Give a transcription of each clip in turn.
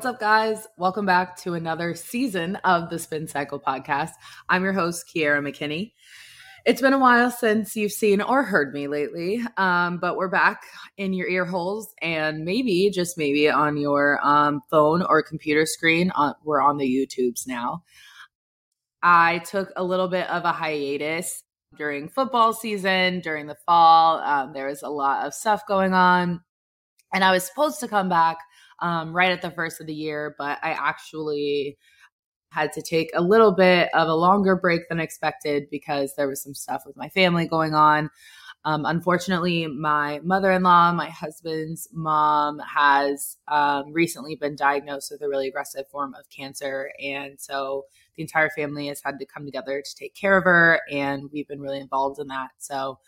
What's up, guys? Welcome back to another season of the Spin Cycle podcast. I'm your host, Kiera McKinney. It's been a while since you've seen or heard me lately, um, but we're back in your ear holes and maybe, just maybe, on your um, phone or computer screen. On, we're on the YouTubes now. I took a little bit of a hiatus during football season, during the fall. Um, there was a lot of stuff going on, and I was supposed to come back um, right at the first of the year, but I actually had to take a little bit of a longer break than expected because there was some stuff with my family going on. Um, unfortunately, my mother in law, my husband's mom, has um, recently been diagnosed with a really aggressive form of cancer. And so the entire family has had to come together to take care of her. And we've been really involved in that. So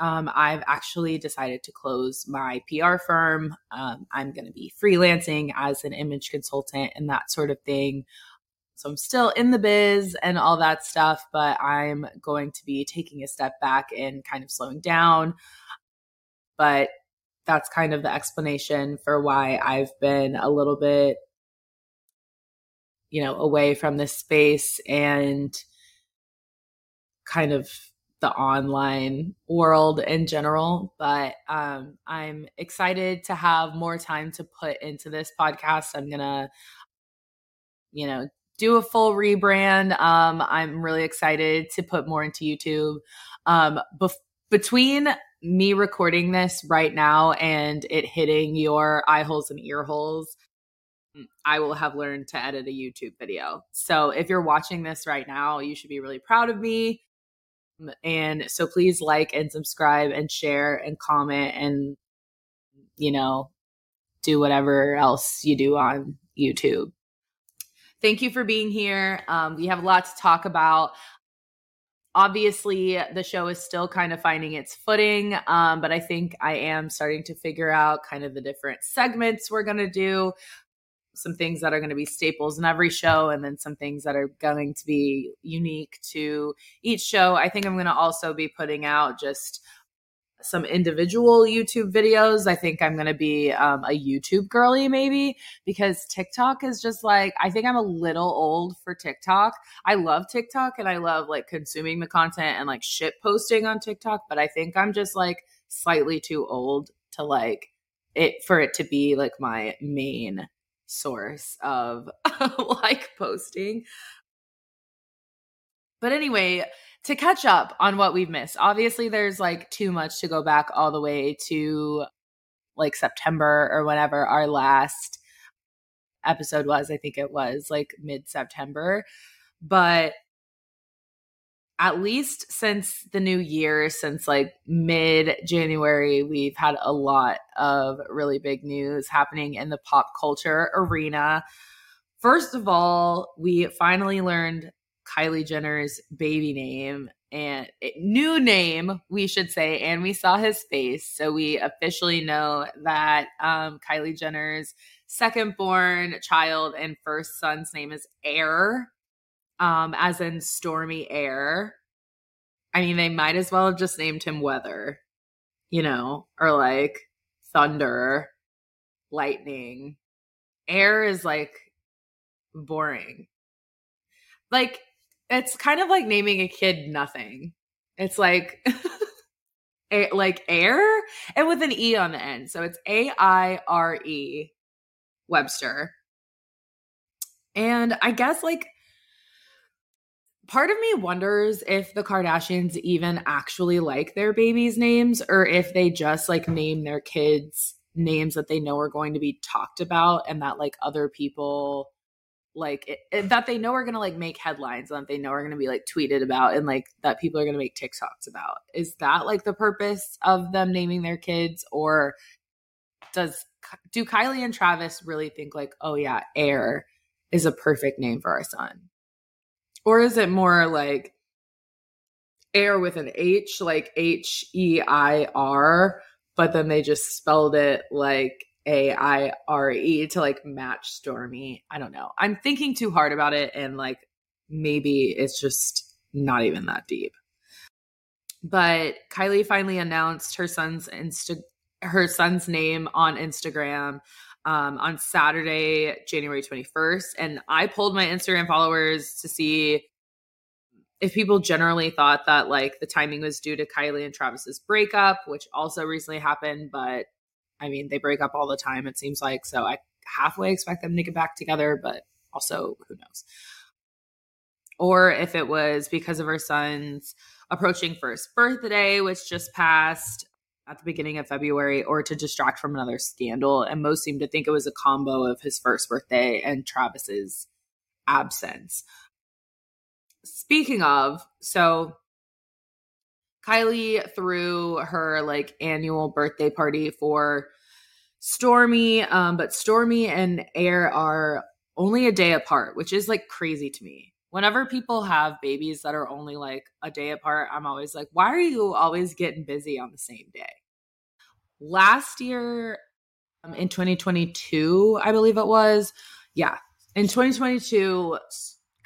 um, I've actually decided to close my PR firm. Um, I'm going to be freelancing as an image consultant and that sort of thing. So I'm still in the biz and all that stuff, but I'm going to be taking a step back and kind of slowing down. But that's kind of the explanation for why I've been a little bit, you know, away from this space and kind of the online world in general, but um, I'm excited to have more time to put into this podcast. I'm gonna, you know, do a full rebrand. Um, I'm really excited to put more into YouTube. Um, bef- between me recording this right now and it hitting your eye holes and ear holes, I will have learned to edit a YouTube video. So if you're watching this right now, you should be really proud of me. And so please like and subscribe and share and comment and, you know, do whatever else you do on YouTube. Thank you for being here. Um, we have a lot to talk about. Obviously, the show is still kind of finding its footing, um, but I think I am starting to figure out kind of the different segments we're going to do some things that are going to be staples in every show and then some things that are going to be unique to each show. I think I'm going to also be putting out just some individual YouTube videos. I think I'm going to be um, a YouTube girly maybe because TikTok is just like, I think I'm a little old for TikTok. I love TikTok and I love like consuming the content and like shit posting on TikTok, but I think I'm just like slightly too old to like it for it to be like my main source of like posting. But anyway, to catch up on what we've missed, obviously there's like too much to go back all the way to like September or whenever our last episode was. I think it was like mid September. But at least since the new year, since like mid January, we've had a lot of really big news happening in the pop culture arena. First of all, we finally learned Kylie Jenner's baby name and new name, we should say, and we saw his face. So we officially know that um, Kylie Jenner's second born child and first son's name is Aire um, as in stormy air. I mean, they might as well have just named him Weather, you know, or like Thunder, Lightning. Aire is like boring. Like, it's kind of like naming a kid nothing. It's like, a, like air and with an E on the end. So it's A I R E Webster. And I guess like part of me wonders if the Kardashians even actually like their babies' names or if they just like name their kids names that they know are going to be talked about and that like other people like it, it, that they know are going to like make headlines and that they know are going to be like tweeted about and like that people are going to make TikToks about. Is that like the purpose of them naming their kids or does do Kylie and Travis really think like, "Oh yeah, Aire is a perfect name for our son"? Or is it more like air with an H, like H E I R, but then they just spelled it like A I R E to like match Stormi? I don't know. I'm thinking too hard about it and like maybe it's just not even that deep. But Kylie finally announced her son's Insta her son's name on Instagram. Um, on Saturday, January 21st. And I pulled my Instagram followers to see if people generally thought that like the timing was due to Kylie and Travis's breakup, which also recently happened, but I mean, they break up all the time, it seems like. So I halfway expect them to get back together, but also who knows. Or if it was because of her son's approaching first birthday, which just passed at the beginning of February, or to distract from another scandal. And most seem to think it was a combo of his first birthday and Travis's absence. Speaking of, so Kylie threw her like annual birthday party for Stormi, um, but Stormi and Aire are only a day apart, which is like crazy to me. Whenever people have babies that are only like a day apart, I'm always like, why are you always getting busy on the same day? Last year, um, in 2022, I believe it was, yeah, in 2022,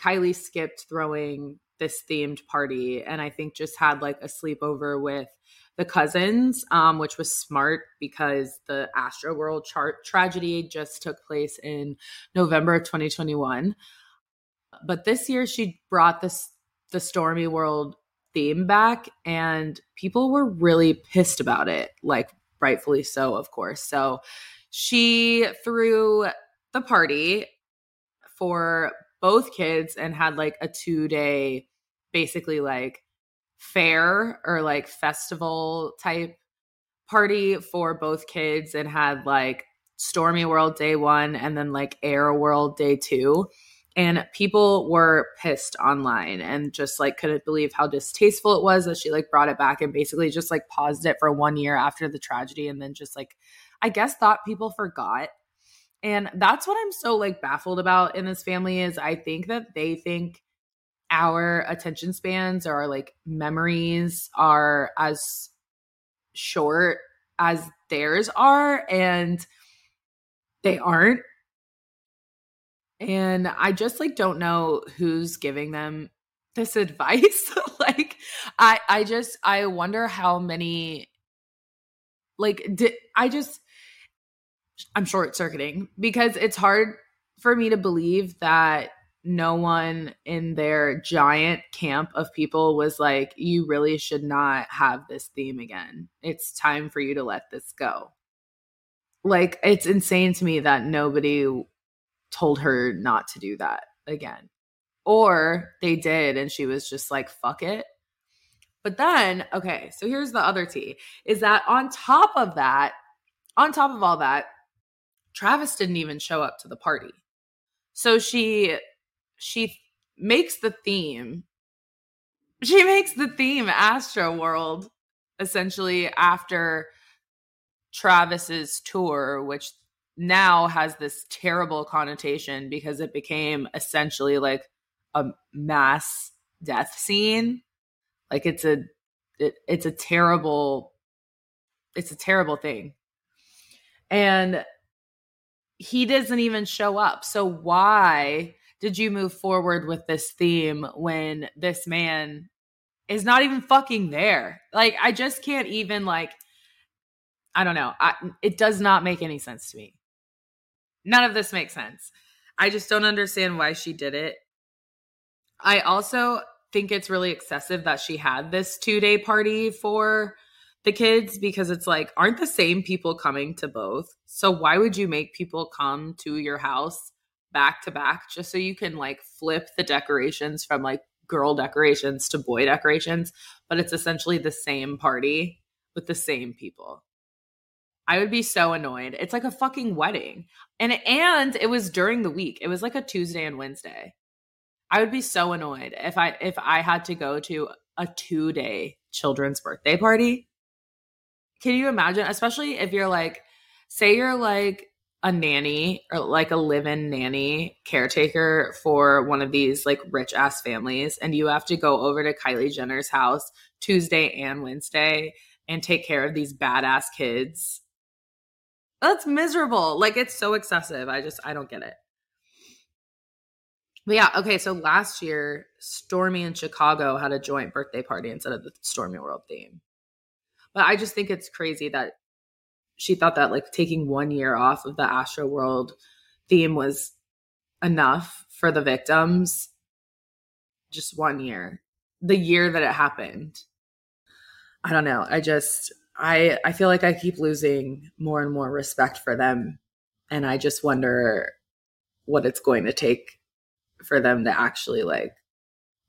Kylie skipped throwing this themed party and I think just had like a sleepover with the cousins, um, which was smart because the Astroworld chart tragedy just took place in November of 2021. But this year she brought this the Stormi World theme back and people were really pissed about it, like rightfully so, of course. So she threw the party for both kids and had like a two day, basically like fair or like festival type party for both kids and had like Stormi World day one and then like Aire World day two. And people were pissed online and just like couldn't believe how distasteful it was that she like brought it back and basically just like paused it for one year after the tragedy and then just like, I guess, thought people forgot and that's what I'm so like baffled about in this family is I think that they think our attention spans or like memories are as short as theirs are and they aren't. And I just like don't know who's giving them this advice. like I I just I wonder how many like did I just I'm short circuiting because it's hard for me to believe that no one in their giant camp of people was like, you really should not have this theme again. It's time for you to let this go. Like, it's insane to me that nobody told her not to do that again. Or they did, and she was just like, fuck it. But then, okay, so here's the other tea is that on top of that, on top of all that, Travis didn't even show up to the party. So she she makes the theme she makes the theme Astro World essentially after Travis's tour which now has this terrible connotation because it became essentially like a mass death scene like it's a it, it's a terrible it's a terrible thing and he doesn't even show up. So why did you move forward with this theme when this man is not even fucking there? Like I just can't even like I don't know. I, it does not make any sense to me. None of this makes sense. I just don't understand why she did it. I also think it's really excessive that she had this two day party for the kids because it's like, aren't the same people coming to both? So why would you make people come to your house back to back just so you can like flip the decorations from like girl decorations to boy decorations? But it's essentially the same party with the same people. I would be so annoyed. It's like a fucking wedding. And and it was during the week. It was like a Tuesday and Wednesday. I would be so annoyed if I if I had to go to a 2-day children's birthday party can you imagine, especially if you're like, say you're like a nanny or like a live-in nanny caretaker for one of these like rich ass families and you have to go over to Kylie Jenner's house Tuesday and Wednesday and take care of these badass kids. That's miserable. Like it's so excessive. I just I don't get it. But yeah, okay, so last year Stormi and Chicago had a joint birthday party instead of the Stormi World theme. But I just think it's crazy that she thought that like taking one year off of the Astro World theme was enough for the victims. Just one year. The year that it happened. I don't know. I just I I feel like I keep losing more and more respect for them. And I just wonder what it's going to take for them to actually like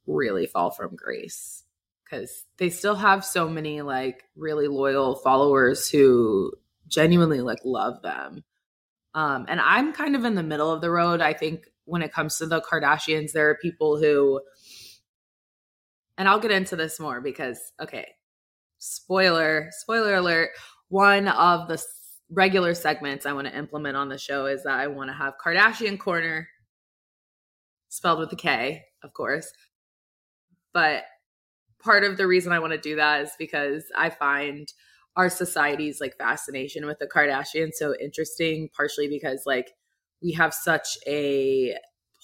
really fall from grace. Because they still have so many like really loyal followers who genuinely like love them. Um and i'm kind of in the middle of the road i think when it comes to the kardashians. There are people who and i'll get into this more because okay spoiler spoiler alert one of the regular segments I want to implement on the show is that I want to have Kardashian Corner, spelled with a K, of course. But part of the reason I want to do that is because I find our society's like fascination with the Kardashians so interesting, partially because like we have such a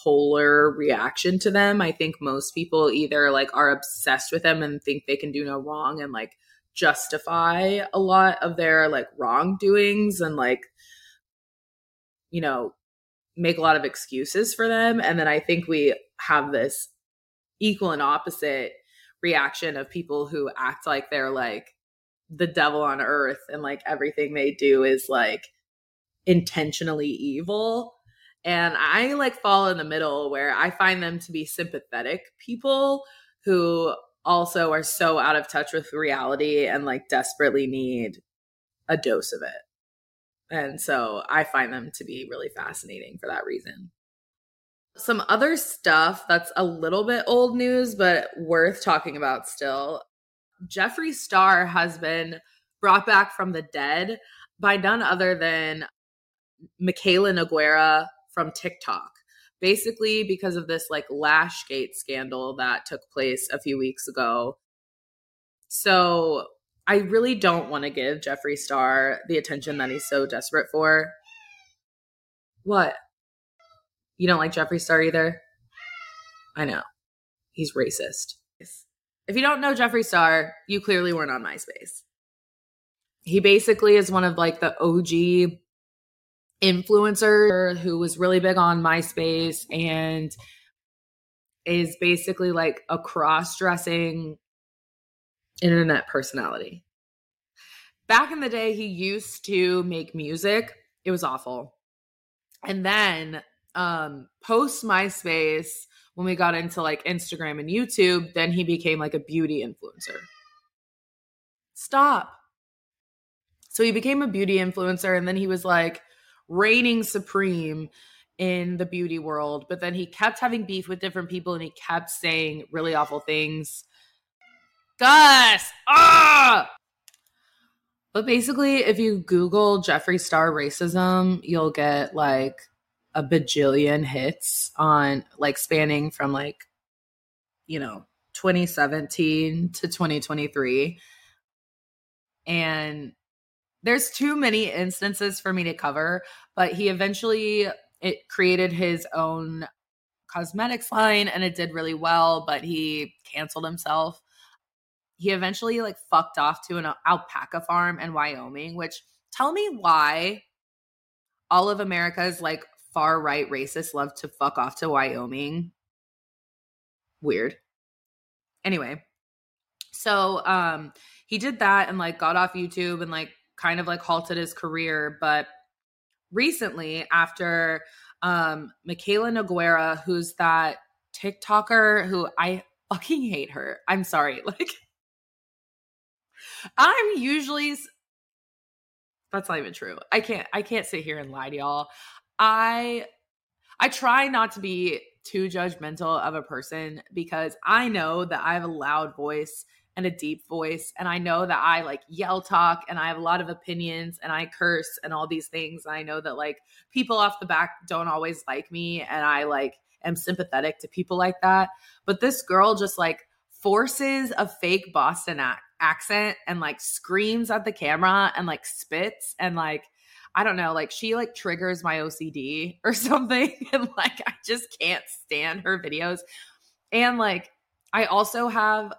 polar reaction to them. I think most people either like are obsessed with them and think they can do no wrong and like justify a lot of their like wrongdoings and like you know make a lot of excuses for them. And then i think we have this equal and opposite reaction of people who act like they're like the devil on earth and like everything they do is like intentionally evil. And i like fall in the middle where i find them to be sympathetic people who also are so out of touch with reality and like desperately need a dose of it. And so I find them to be really fascinating for that reason. Some other stuff that's a little bit old news, but worth talking about still. Jeffree Star has been brought back from the dead by none other than Mikayla Nogueira from TikTok basically because of this like Lashgate scandal that took place a few weeks ago. So I really don't want to give Jeffree Star the attention that he's so desperate for. What? You don't like Jeffree Star either? I know. He's racist. If you don't know Jeffree Star, you clearly weren't on MySpace. He basically is one of like the OG influencer who was really big on MySpace and is basically like a cross dressing internet personality. Back in the day, he used to make music. It was awful. And then um post MySpace, when we got into like Instagram and YouTube, then he became like a beauty influencer. Stop. So he became a beauty influencer and then he was like, reigning supreme in the beauty world. But then he kept having beef with different people and he kept saying really awful things. Gus! Ah! But basically, if you Google Jeffree Star racism, you'll get like a bajillion hits on like spanning from like, you know, 2017 to 2023. And there's too many instances for me to cover, but he eventually it created his own cosmetics line and it did really well, but he canceled himself. He eventually like fucked off to an alpaca farm in Wyoming, which tell me why all of America's like far right racists love to fuck off to Wyoming. Weird. Anyway, so um he did that and like got off YouTube and like kind of like halted his career. But recently, after um, Mikayla Nogueira, who's that TikToker who I fucking hate her. I'm sorry. Like, I'm usually that's not even true. I can't I can't sit here and lie to y'all. I I try not to be too judgmental of a person because I know that I have a loud voice and a deep voice. And I know that I like yell talk and I have a lot of opinions and I curse and all these things. And I know that like people off the back don't always like me and I like am sympathetic to people like that. But this girl just like forces a fake Boston ac- accent and like screams at the camera and like spits and like I don't know, like she like triggers my OCD or something and like I just can't stand her videos. And like I also have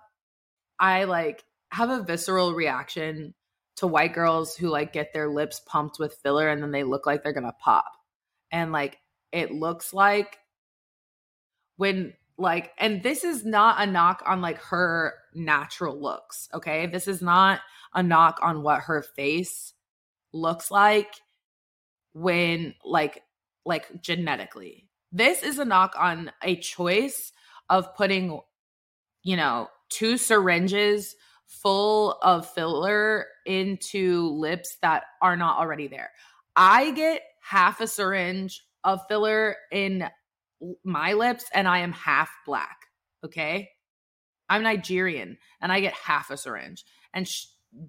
I like have a visceral reaction to white girls who like get their lips pumped with filler and then they look like they're gonna pop. And like it looks like when like and this is not a knock on like her natural looks, okay? This is not a knock on what her face looks like when like like genetically. This is a knock on a choice of putting you know, two syringes full of filler into lips that are not already there. I get half a syringe of filler in my lips and I am half black. Okay. I'm Nigerian and I get half a syringe. And sh-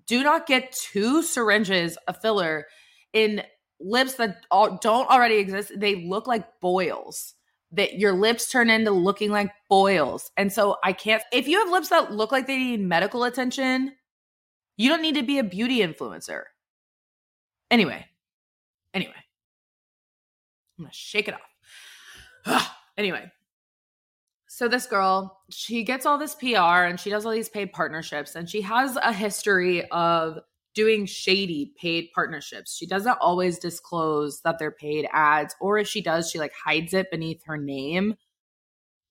do not get two syringes of filler in lips that don't already exist. They look like boils that your lips turn into looking like boils. And so I can't, if you have lips that look like they need medical attention, you don't need to be a beauty influencer. Anyway, anyway, I'm gonna shake it off. anyway, so this girl, she gets all this PR and she does all these paid partnerships and she has a history of doing shady paid partnerships. She doesn't always disclose that they're paid ads, or if she does, she like hides it beneath her name.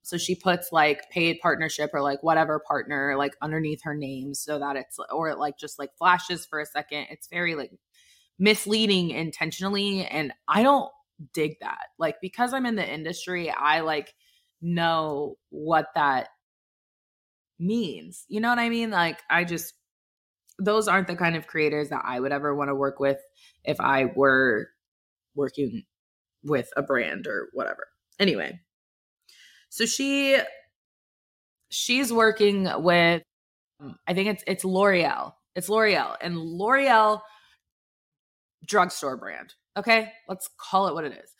So she puts like paid partnership or like whatever partner like underneath her name so that it's or it like just like flashes for a second. It's very like misleading intentionally and I don't dig that. Like because I'm in the industry, I like know what that means. You know what I mean? Like I just those aren't the kind of creators that I would ever want to work with if I were working with a brand or whatever. Anyway, so she she's working with um, I think it's it's L'Oreal. It's L'Oreal and L'Oreal drugstore brand. Okay, let's call it what it is.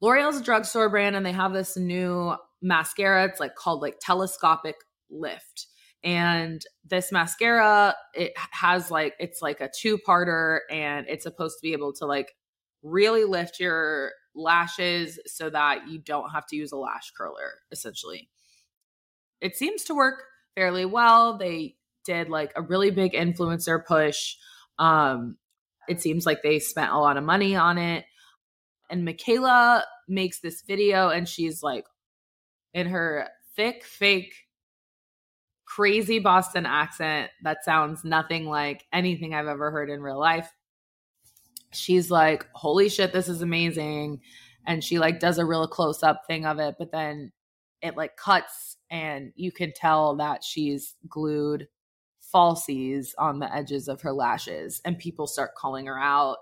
L'Oreal's a drugstore brand and they have this new mascara. It's like called like telescopic lift and this mascara it has like it's like a two-parter and it's supposed to be able to like really lift your lashes so that you don't have to use a lash curler essentially. It seems to work fairly well. They did like a really big influencer push. Um it seems like they spent a lot of money on it. And Mikayla makes this video and she's like in her thick fake crazy Boston accent that sounds nothing like anything I've ever heard in real life. She's like, "Holy shit, this is amazing." And she like does a real close up thing of it, but then it like cuts and you can tell that she's glued falsies on the edges of her lashes and people start calling her out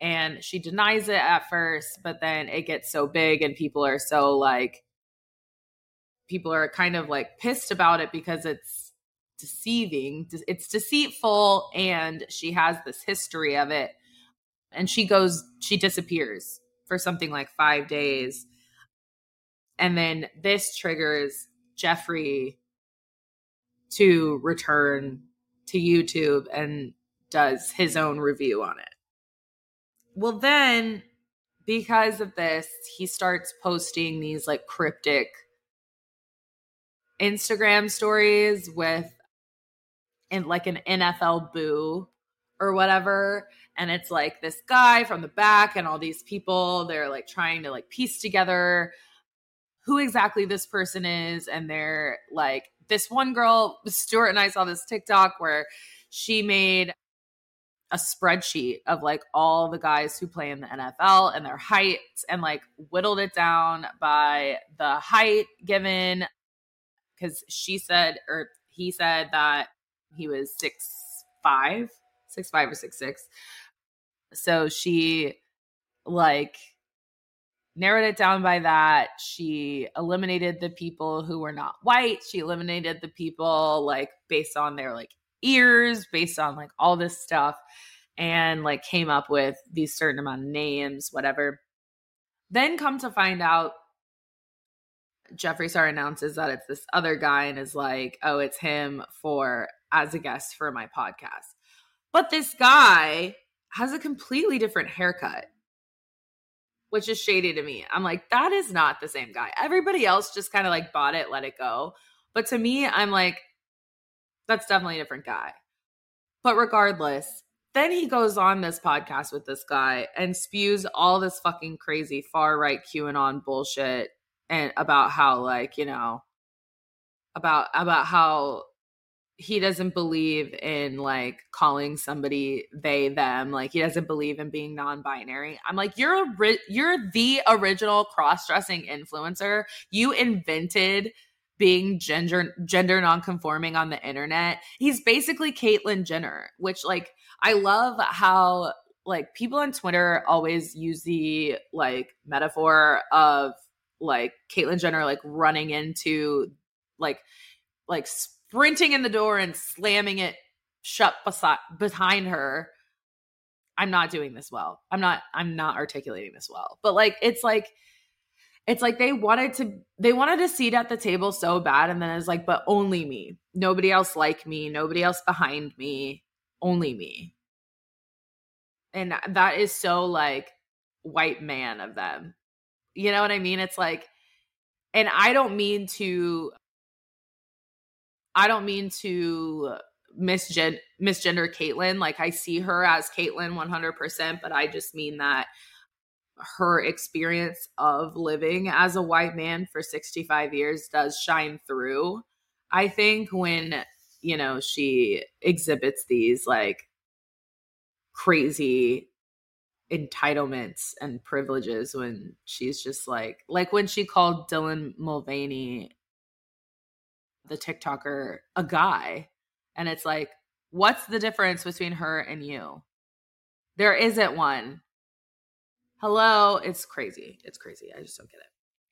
and she denies it at first but then it gets so big and people are so like people are kind of like pissed about it because it's deceiving it's deceitful and she has this history of it and she goes she disappears for something like 5 days and then this triggers Jeffree to return to YouTube and does his own review on it. Well, then because of this, he starts posting these like cryptic Instagram stories with in like an NFL boo or whatever and it's like this guy from the back and all these people they're like trying to like piece together who exactly this person is and they're like this one girl Stuart and I saw this TikTok where she made a spreadsheet of like all the guys who play in the NFL and their heights and like whittled it down by the height given because she said or he said that he was six five, six five or six six. So she like narrowed it down by that. She eliminated the people who were not white. She eliminated the people like based on their like ears, based on like all this stuff, and like came up with these certain amount of names, whatever. Then come to find out Jeffree Star announces that it's this other guy and is like, oh, it's him for as a guest for my podcast. But this guy has a completely different haircut, which is shady to me. I'm like, that is not the same guy. Everybody else just kind of like bought it, let it go. But to me, I'm like, that's definitely a different guy. But regardless, then he goes on this podcast with this guy and spews all this fucking crazy far right QAnon bullshit and about how like, you know, about about how he doesn't believe in like calling somebody they them like he doesn't believe in being non-binary. I'm like you're ri- you're the original cross-dressing influencer. You invented being gender gender non-conforming on the internet. He's basically caitlyn jenner which like i love how like people on twitter always use the like metaphor of like caitlyn jenner like running into like like sprinting in the door and slamming it shut beside behind her i'm not doing this well. I'm not i'm not articulating this well. But like it's like it's like they wanted to they wanted a seat at the table so bad and then it's like but only me. Nobody else like me. Nobody else behind me. Only me. And that is so like white man of them you know what i mean it's like and i don't mean to I don't mean to misgen- misgender Caitlyn. Like I see her as Caitlyn 100%, but I just mean that her experience of living as a white man for 65 years does shine through. I think when, you know, she exhibits these like crazy entitlements and privileges when she's just like like when she called Dylan Mulvaney the TikToker a guy. And it's like, what's the difference between her and you? There isn't one. Hello. It's crazy. It's crazy. I just don't get it.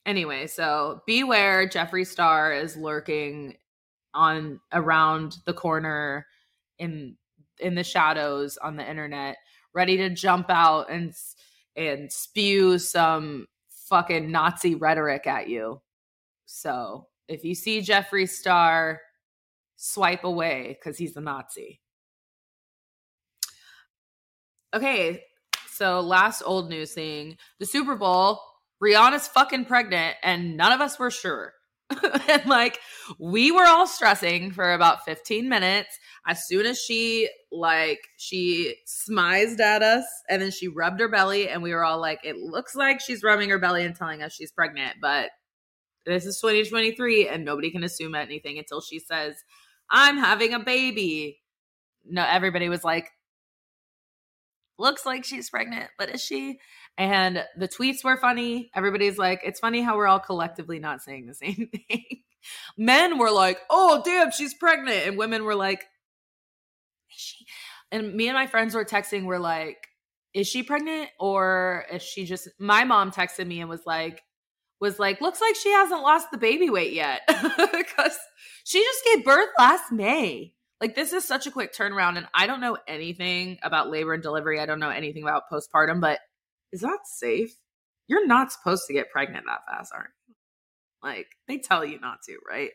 Anyway, so beware Jeffree Star is lurking on around the corner in in the shadows on the internet, ready to jump out and and spew some fucking Nazi rhetoric at you. So if you see Jeffree Star, swipe away because he's a Nazi. Okay, so last old news thing the Super Bowl, Rihanna's fucking pregnant, and none of us were sure. and like, we were all stressing for about 15 minutes. As soon as she, like, she smized at us and then she rubbed her belly, and we were all like, it looks like she's rubbing her belly and telling us she's pregnant, but this is 2023 and nobody can assume anything until she says, I'm having a baby. No, everybody was like, looks like she's pregnant, but is she? And the tweets were funny. Everybody's like, it's funny how we're all collectively not saying the same thing. Men were like, oh, damn, she's pregnant. And women were like, is she? And me and my friends were texting, we're like, is she pregnant or is she just, my mom texted me and was like, was like, looks like she hasn't lost the baby weight yet because she just gave birth last May. Like, this is such a quick turnaround. And I don't know anything about labor and delivery. I don't know anything about postpartum, but is that safe? You're not supposed to get pregnant that fast, aren't you? Like, they tell you not to, right?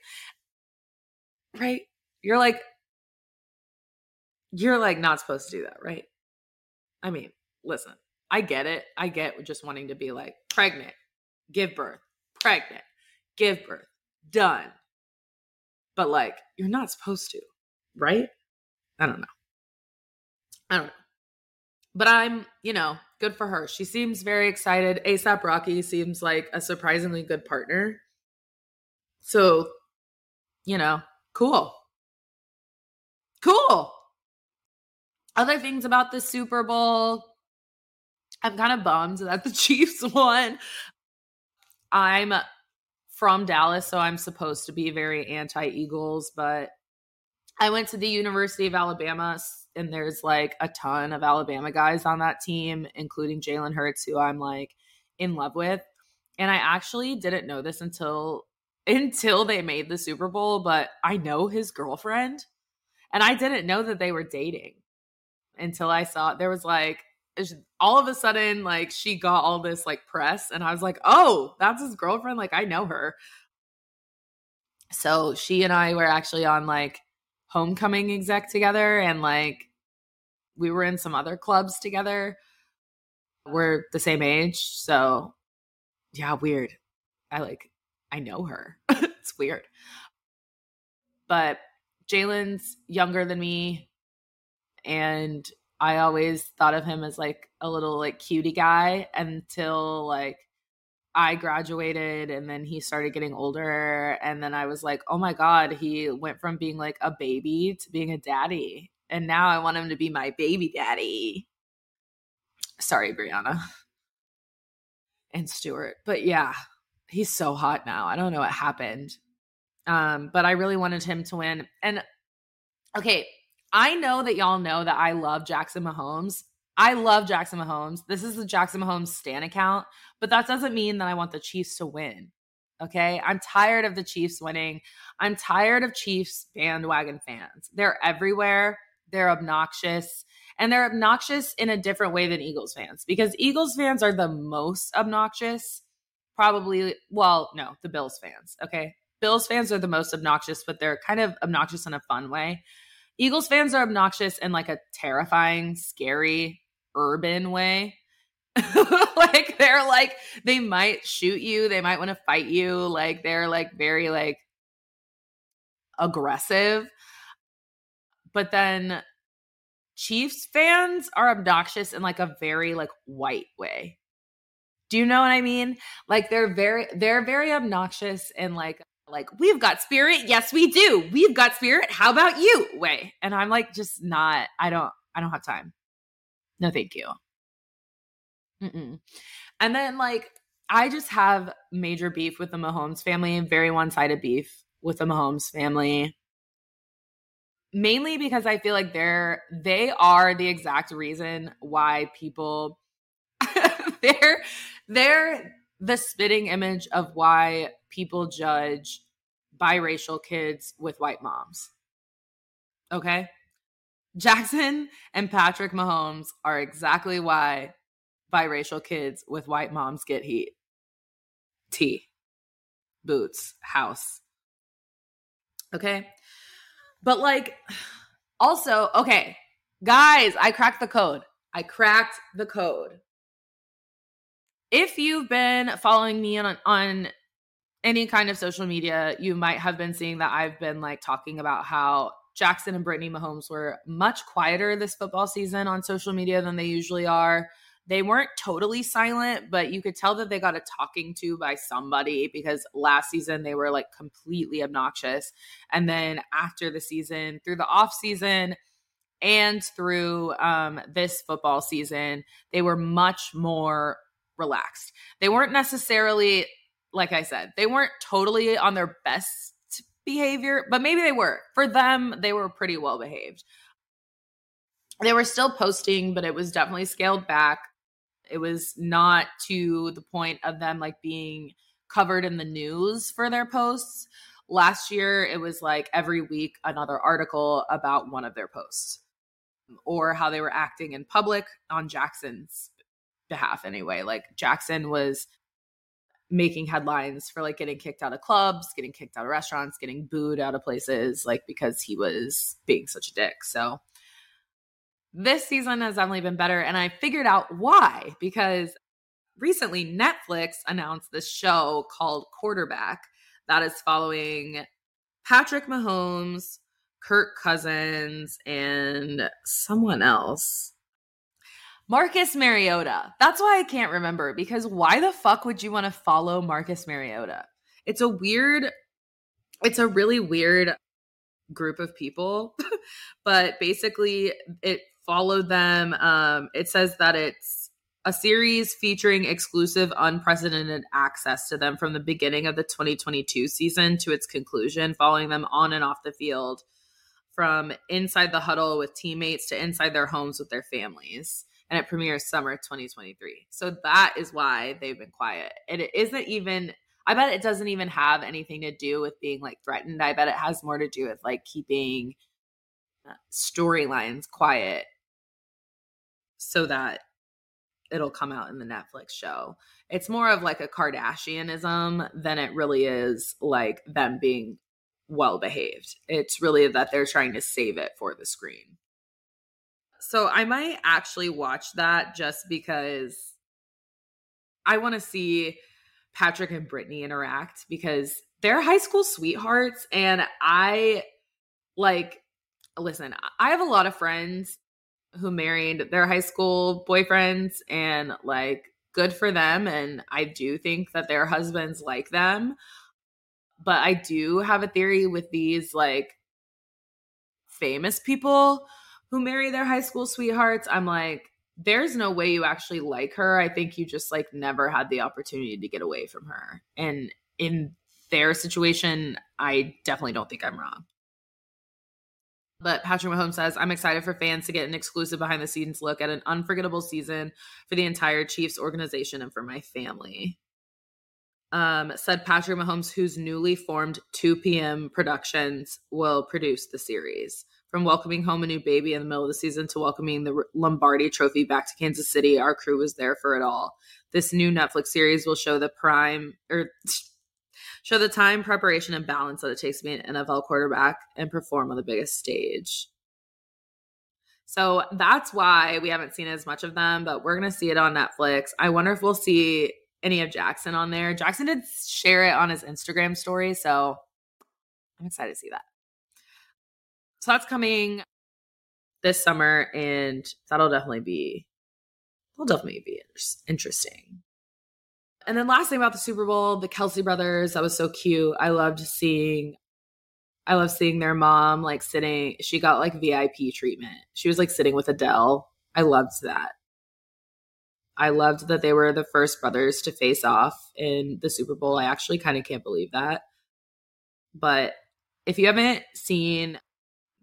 Right? You're like, you're like not supposed to do that, right? I mean, listen, I get it. I get just wanting to be like pregnant give birth, pregnant, give birth, done. But like, you're not supposed to, right? I don't know. I don't know. But I'm, you know, good for her. She seems very excited. ASAP Rocky seems like a surprisingly good partner. So, you know, cool. Other things about the Super Bowl. I'm kind of bummed that the Chiefs won. I'm from Dallas, so I'm supposed to be very anti Eagles, but I went to the University of Alabama, and there's like a ton of Alabama guys on that team, including Jalen Hurts, who I'm like in love with. And I actually didn't know this until until they made the Super Bowl, but I know his girlfriend, and I didn't know that they were dating until I saw there was like all of a sudden like she got all this like press and I was like, "Oh, that's his girlfriend, like I know her." So she and I were actually on like homecoming exec together and like we were in some other clubs together. We're the same age, so yeah, weird. I like I know her. it's weird. But Jalen's younger than me and I always thought of him as like a little like cutie guy until like I graduated and then he started getting older and then I was like, "Oh my god, he went from being like a baby to being a daddy." And now I want him to be my baby daddy. Sorry, Brianna. And Stuart. But yeah, he's so hot now. I don't know what happened. Um, but I really wanted him to win. And okay, I know that y'all know that I love Jackson Mahomes. I love Jackson Mahomes. This is the Jackson Mahomes Stan account, but that doesn't mean that I want the Chiefs to win. Okay. I'm tired of the Chiefs winning. I'm tired of Chiefs bandwagon fans. They're everywhere. They're obnoxious. And they're obnoxious in a different way than Eagles fans because Eagles fans are the most obnoxious. Probably, well, no, the Bills fans. Okay. Bills fans are the most obnoxious, but they're kind of obnoxious in a fun way. Eagles fans are obnoxious in like a terrifying, scary, urban way. like they're like they might shoot you, they might want to fight you, like they're like very like aggressive. But then Chiefs fans are obnoxious in like a very like white way. Do you know what I mean? Like they're very they're very obnoxious in like like we've got spirit. Yes we do. We've got spirit. How about you? Way. And i'm like just not i don't i don't have time. No thank you. Mm-mm. and then like i just have major beef with the mahomes family very one-sided beef with the mahomes family. Mainly because i feel like they're they are the exact reason why people they're they're the spitting image of why people judge biracial kids with white moms. Okay? Jackson and Patrick Mahomes are exactly why biracial kids with white moms get heat. Tea, boots, house. Okay? But like, also, okay, guys, I cracked the code. I cracked the code if you've been following me on on any kind of social media, you might have been seeing that I've been like talking about how Jackson and Brittany Mahomes were much quieter this football season on social media than they usually are. They weren't totally silent, but you could tell that they got a talking to by somebody because last season they were like completely obnoxious. And then after the season, through the off season, and through um, this football season, they were much more relaxed. They weren't necessarily, like I said, they weren't totally on their best behavior, but maybe they were. For them, they were pretty well behaved. They were still posting, but it was definitely scaled back. It was not to the point of them like being covered in the news for their posts. Last year, it was like every week another article about one of their posts or how they were acting in public on Jackson's behalf anyway. Like Jackson was making headlines for like getting kicked out of clubs, getting kicked out of restaurants, getting booed out of places, like because he was being such a dick. So this season has definitely been better. And I figured out why because recently Netflix announced this show called Quarterback that is following Patrick Mahomes, Kirk Cousins, and someone else. Marcus Mariota. That's why I can't remember because why the fuck would you want to follow Marcus Mariota? It's a weird, it's a really weird group of people, but basically it followed them. Um, it says that it's a series featuring exclusive, unprecedented access to them from the beginning of the 2022 season to its conclusion, following them on and off the field from inside the huddle with teammates to inside their homes with their families and it premieres summer 2023. So that is why they've been quiet. And it isn't even I bet it doesn't even have anything to do with being like threatened. I bet it has more to do with like keeping uh, storylines quiet so that it'll come out in the Netflix show. It's more of like a Kardashianism than it really is like them being well behaved. It's really that they're trying to save it for the screen. So I might actually watch that just because I want to see Patrick and Brittany interact because they're high school sweethearts. And I like, listen, I have a lot of friends who married their high school boyfriends and like good for them and I do think that their husbands like them. But I do have a theory with these like famous people who marry their high school sweethearts. I'm like there's no way you actually like her. I think you just like never had the opportunity to get away from her. And in their situation, I definitely don't think I'm wrong. But Patrick Mahomes says, I'm excited for fans to get an exclusive behind the scenes look at an unforgettable season for the entire Chiefs organization and for my family. Um, said Patrick Mahomes, whose newly formed 2 p.m. Productions will produce the series. From welcoming home a new baby in the middle of the season to welcoming the Lombardi trophy back to Kansas City, our crew was there for it all. This new Netflix series will show the prime or show the time, preparation, and balance that it takes to be an NFL quarterback and perform on the biggest stage. So that's why we haven't seen as much of them, but we're going to see it on Netflix. I wonder if we'll see any of Jackson on there. Jackson did share it on his Instagram story, so I'm excited to see that. So that's coming this summer, and that'll definitely be, will definitely be interesting. And then last thing about the Super Bowl, the Kelce brothers, that was so cute. I loved seeing I love seeing their mom like sitting she got like VIP treatment. She was like sitting with Adele. I loved that. I loved that they were the first brothers to face off in the Super Bowl. I actually kind of can't believe that. But if you haven't seen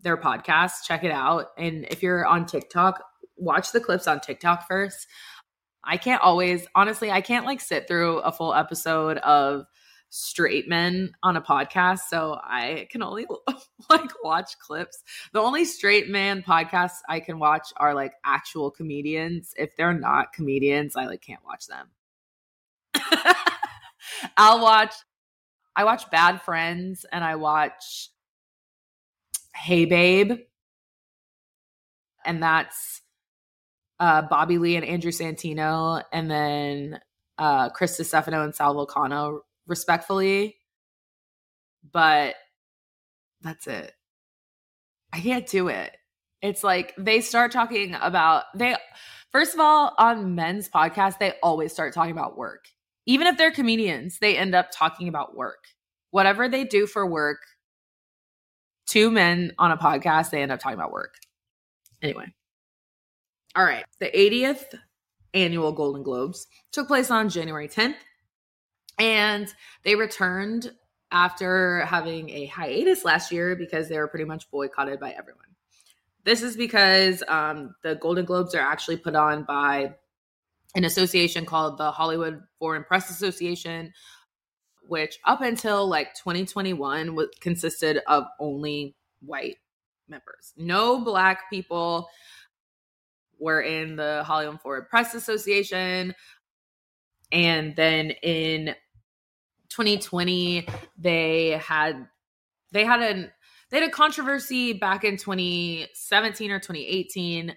their podcast, check it out. And if you're on TikTok, watch the clips on TikTok first. I can't always, honestly, I can't like sit through a full episode of straight men on a podcast. So I can only like watch clips. The only straight man podcasts I can watch are like actual comedians. If they're not comedians, I like can't watch them. I'll watch, I watch Bad Friends and I watch Hey Babe. And that's uh, Bobby Lee and Andrew Santino, and then uh, Chris Stefano and Sal Vulcano, respectfully. But that's it. I can't do it. It's like they start talking about they first of all on men's podcasts they always start talking about work. Even if they're comedians, they end up talking about work. Whatever they do for work, two men on a podcast, they end up talking about work. Anyway, all right. The 80th annual Golden Globes took place on January 10th, and they returned after having a hiatus last year because they were pretty much boycotted by everyone. This is because um, the Golden Globes are actually put on by an association called the Hollywood Foreign Press Association, which up until like 2021 was consisted of only white members, no black people were in the Hollywood Foreign Press Association. And then in 2020, they had they had an they had a controversy back in 2017 or 2018.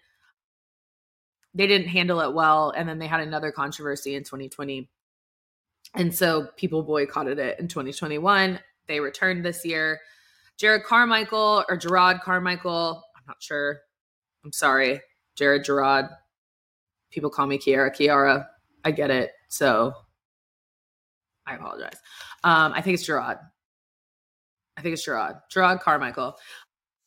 They didn't handle it well, and then they had another controversy in 2020. And so people boycotted it in 2021. They returned this year. Jared Carmichael or Gerard Carmichael, I'm not sure. I'm sorry. Jared Gerard. People call me Kiara Kiara. I get it. So I apologize. Um, I think it's Gerard. I think it's Gerard. Gerard Carmichael.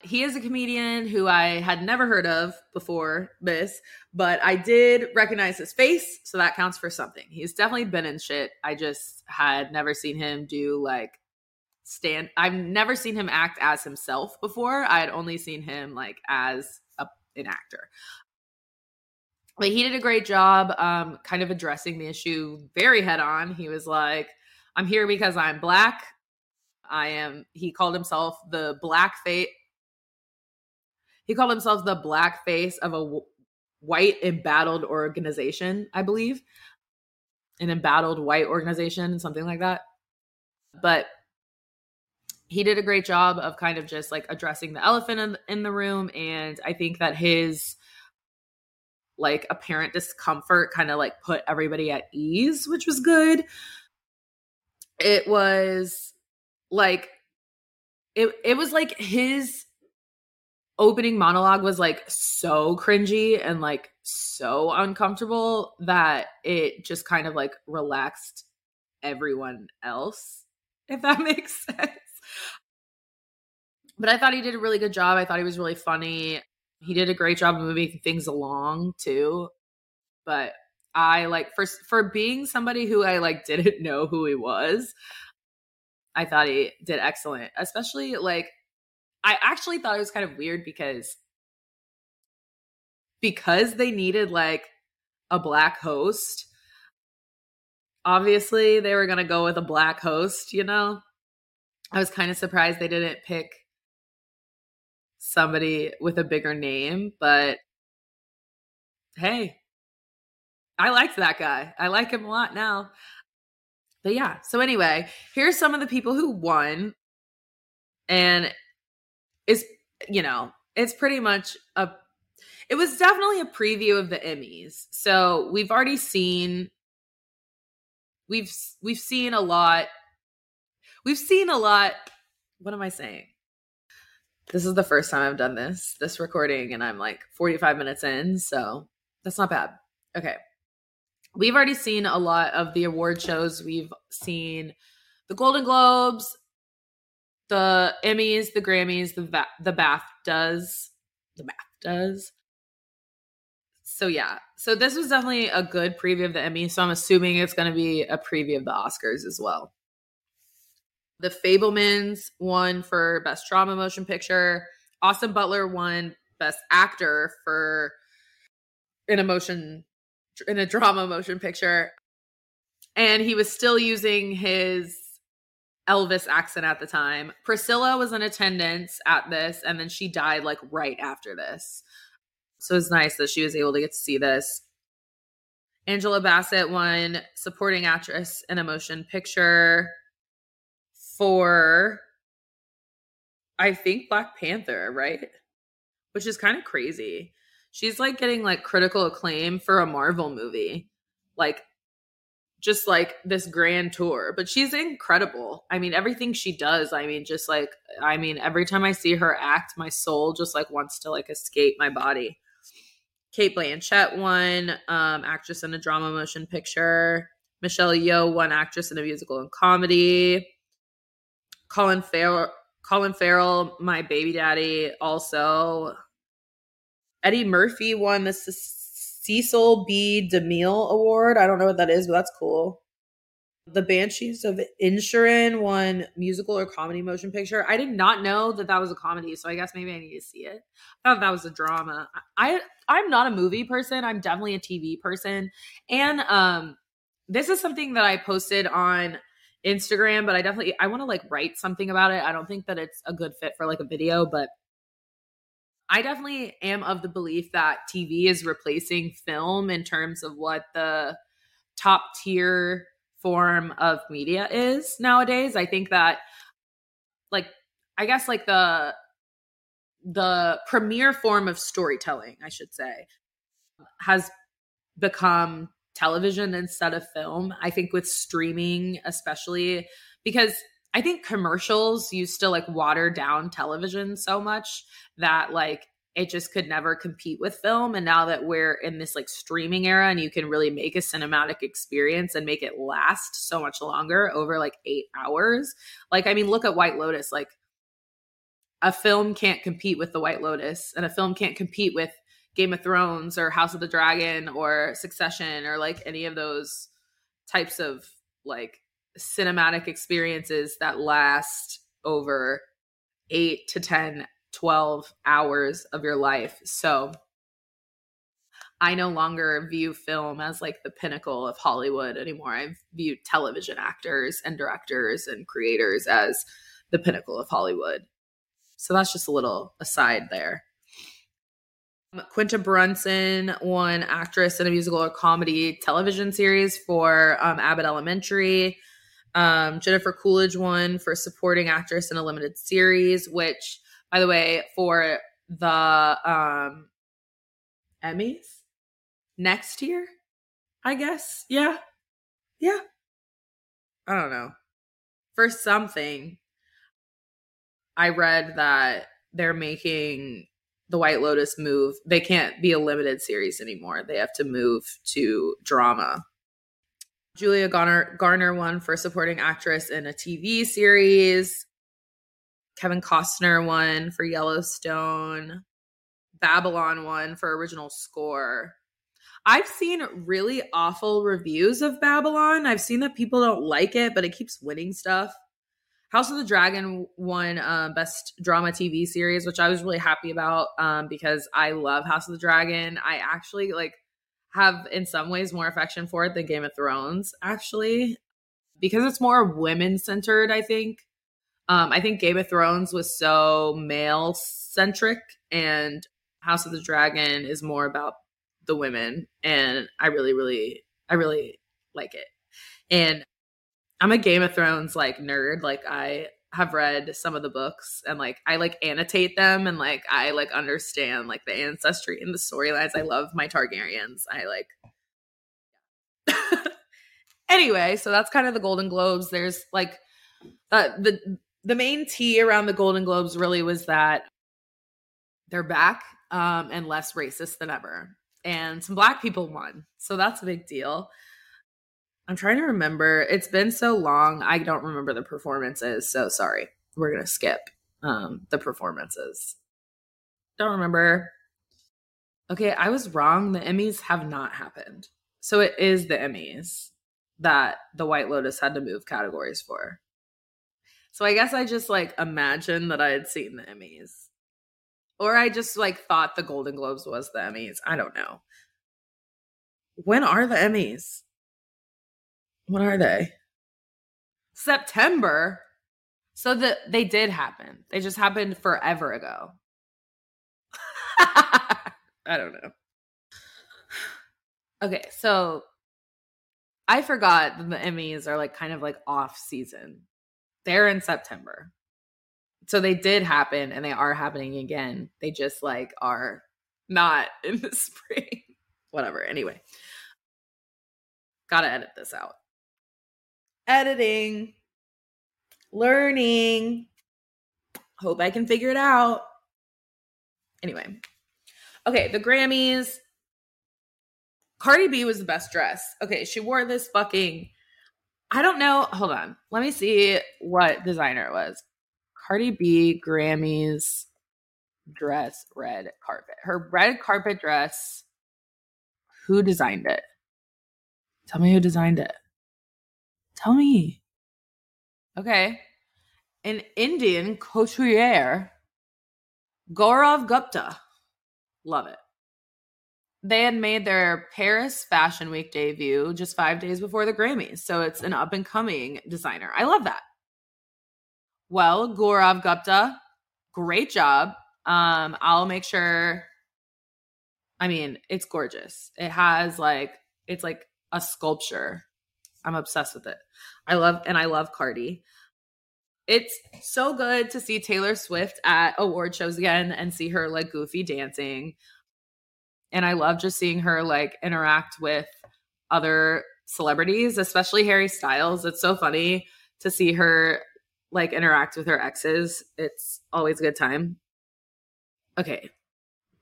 He is a comedian who I had never heard of before this, but I did recognize his face, so that counts for something. He's definitely been in shit. I just had never seen him do like stand I've never seen him act as himself before. I had only seen him like as a, an actor but he did a great job um, kind of addressing the issue very head on he was like i'm here because i'm black i am he called himself the black face he called himself the black face of a w- white embattled organization i believe an embattled white organization something like that but he did a great job of kind of just like addressing the elephant in, in the room and i think that his like apparent discomfort kind of like put everybody at ease, which was good. It was like it it was like his opening monologue was like so cringy and like so uncomfortable that it just kind of like relaxed everyone else, if that makes sense. But I thought he did a really good job. I thought he was really funny. He did a great job of moving things along too. But I like for for being somebody who I like didn't know who he was, I thought he did excellent. Especially like I actually thought it was kind of weird because because they needed like a black host. Obviously, they were going to go with a black host, you know. I was kind of surprised they didn't pick somebody with a bigger name, but hey, I liked that guy. I like him a lot now. But yeah, so anyway, here's some of the people who won. And is you know, it's pretty much a it was definitely a preview of the Emmys. So we've already seen we've we've seen a lot we've seen a lot what am I saying? This is the first time I've done this, this recording, and I'm like 45 minutes in, so that's not bad. Okay. We've already seen a lot of the award shows. We've seen the Golden Globes, the Emmys, the Grammys, the va- the BAFTAs, the BAFTAs. So yeah, so this was definitely a good preview of the Emmys. So I'm assuming it's going to be a preview of the Oscars as well. The Fabelmans won for Best Drama Motion Picture. Austin Butler won Best Actor for in a motion in a drama motion picture. And he was still using his Elvis accent at the time. Priscilla was in attendance at this, and then she died like right after this. So it's nice that she was able to get to see this. Angela Bassett won supporting actress in a motion picture for I think Black Panther, right? Which is kind of crazy. She's like getting like critical acclaim for a Marvel movie. Like just like this grand tour, but she's incredible. I mean, everything she does, I mean, just like I mean, every time I see her act, my soul just like wants to like escape my body. Cate Blanchett won um, actress in a drama motion picture. Michelle Yeoh won actress in a musical and comedy. Colin Farrell, Colin Farrell, my baby daddy, also. Eddie Murphy won the Cecil B. DeMille Award. I don't know what that is, but that's cool. The Banshees of Inisherin won musical or comedy motion picture. I did not know that that was a comedy, so I guess maybe I need to see it. I thought that was a drama. I I'm not a movie person. I'm definitely a TV person, and um, this is something that I posted on Instagram, but I definitely I want to like write something about it. I don't think that it's a good fit for like a video, but I definitely am of the belief that TV is replacing film in terms of what the top tier form of media is nowadays. I think that like I guess like the the premier form of storytelling, I should say, has become television instead of film. I think with streaming, especially because I think commercials used to like water down television so much that like it just could never compete with film. And now that we're in this like streaming era and you can really make a cinematic experience and make it last so much longer over like eight hours. Like, I mean, look at White Lotus. Like, a film can't compete with The White Lotus, and a film can't compete with Game of Thrones or House of the Dragon or Succession or like any of those types of like cinematic experiences that last over eight to 10, 12 hours of your life. So I no longer view film as like the pinnacle of Hollywood anymore. I view television actors and directors and creators as the pinnacle of Hollywood. So that's just a little aside there. Quinta Brunson won actress in a musical or comedy television series for um, Abbott Elementary. Um, Jennifer Coolidge won for supporting actress in a limited series, which, by the way, for the um, Emmys next year, I guess. Yeah. Yeah. I don't know. For something, I read that they're making the White Lotus move. They can't be a limited series anymore. They have to move to drama. Julia Garner, Garner won for supporting actress in a TV series. Kevin Costner won for Yellowstone. Babylon won for original score. I've seen really awful reviews of Babylon. I've seen that people don't like it, but it keeps winning stuff. House of the Dragon won um, best drama TV series, which I was really happy about um, because I love House of the Dragon. I actually like have in some ways more affection for it than Game of Thrones, actually, because it's more women centered. I think. Um, I think Game of Thrones was so male centric, and House of the Dragon is more about the women, and I really, really, I really like it. And I'm a Game of Thrones like nerd. Like I have read some of the books and like I like annotate them and like I like understand like the ancestry and the storylines. I love my Targaryens. I like Anyway, so that's kind of the Golden Globes. There's like uh, the the main tea around the Golden Globes really was that they're back um, and less racist than ever. And some black people won. So that's a big deal. I'm trying to remember. It's been so long. I don't remember the performances. So sorry. We're going to skip um, the performances. Don't remember. Okay, I was wrong. The Emmys have not happened. So it is the Emmys that the White Lotus had to move categories for. So I guess I just like imagined that I had seen the Emmys. Or I just like thought the Golden Globes was the Emmys. I don't know. When are the Emmys? What are they? September. So that they did happen. They just happened forever ago. I don't know. Okay, so I forgot that the Emmys are like kind of like off season. They're in September. So they did happen and they are happening again. They just like are not in the spring. Whatever. Anyway, gotta edit this out editing, learning. Hope I can figure it out. Anyway, okay, the Grammys. Cardi B was the best dress. Okay, she wore this fucking. I don't know. Hold on. Let me see what designer it was. Cardi B Grammys dress red carpet. Her red carpet dress. Who designed it? Tell me who designed it. Tell me. Okay. An Indian couturier, Gaurav Gupta. Love it. They had made their Paris Fashion Week debut just five days before the Grammys. So it's an up and coming designer. I love that. Well, Gaurav Gupta, great job. Um, I'll make sure. I mean, it's gorgeous. It has like, it's like a sculpture I'm obsessed with it. I love and I love Cardi. It's so good to see Taylor Swift at award shows again and see her like goofy dancing. And I love just seeing her like interact with other celebrities, especially Harry Styles. It's so funny to see her like interact with her exes. It's always a good time. Okay.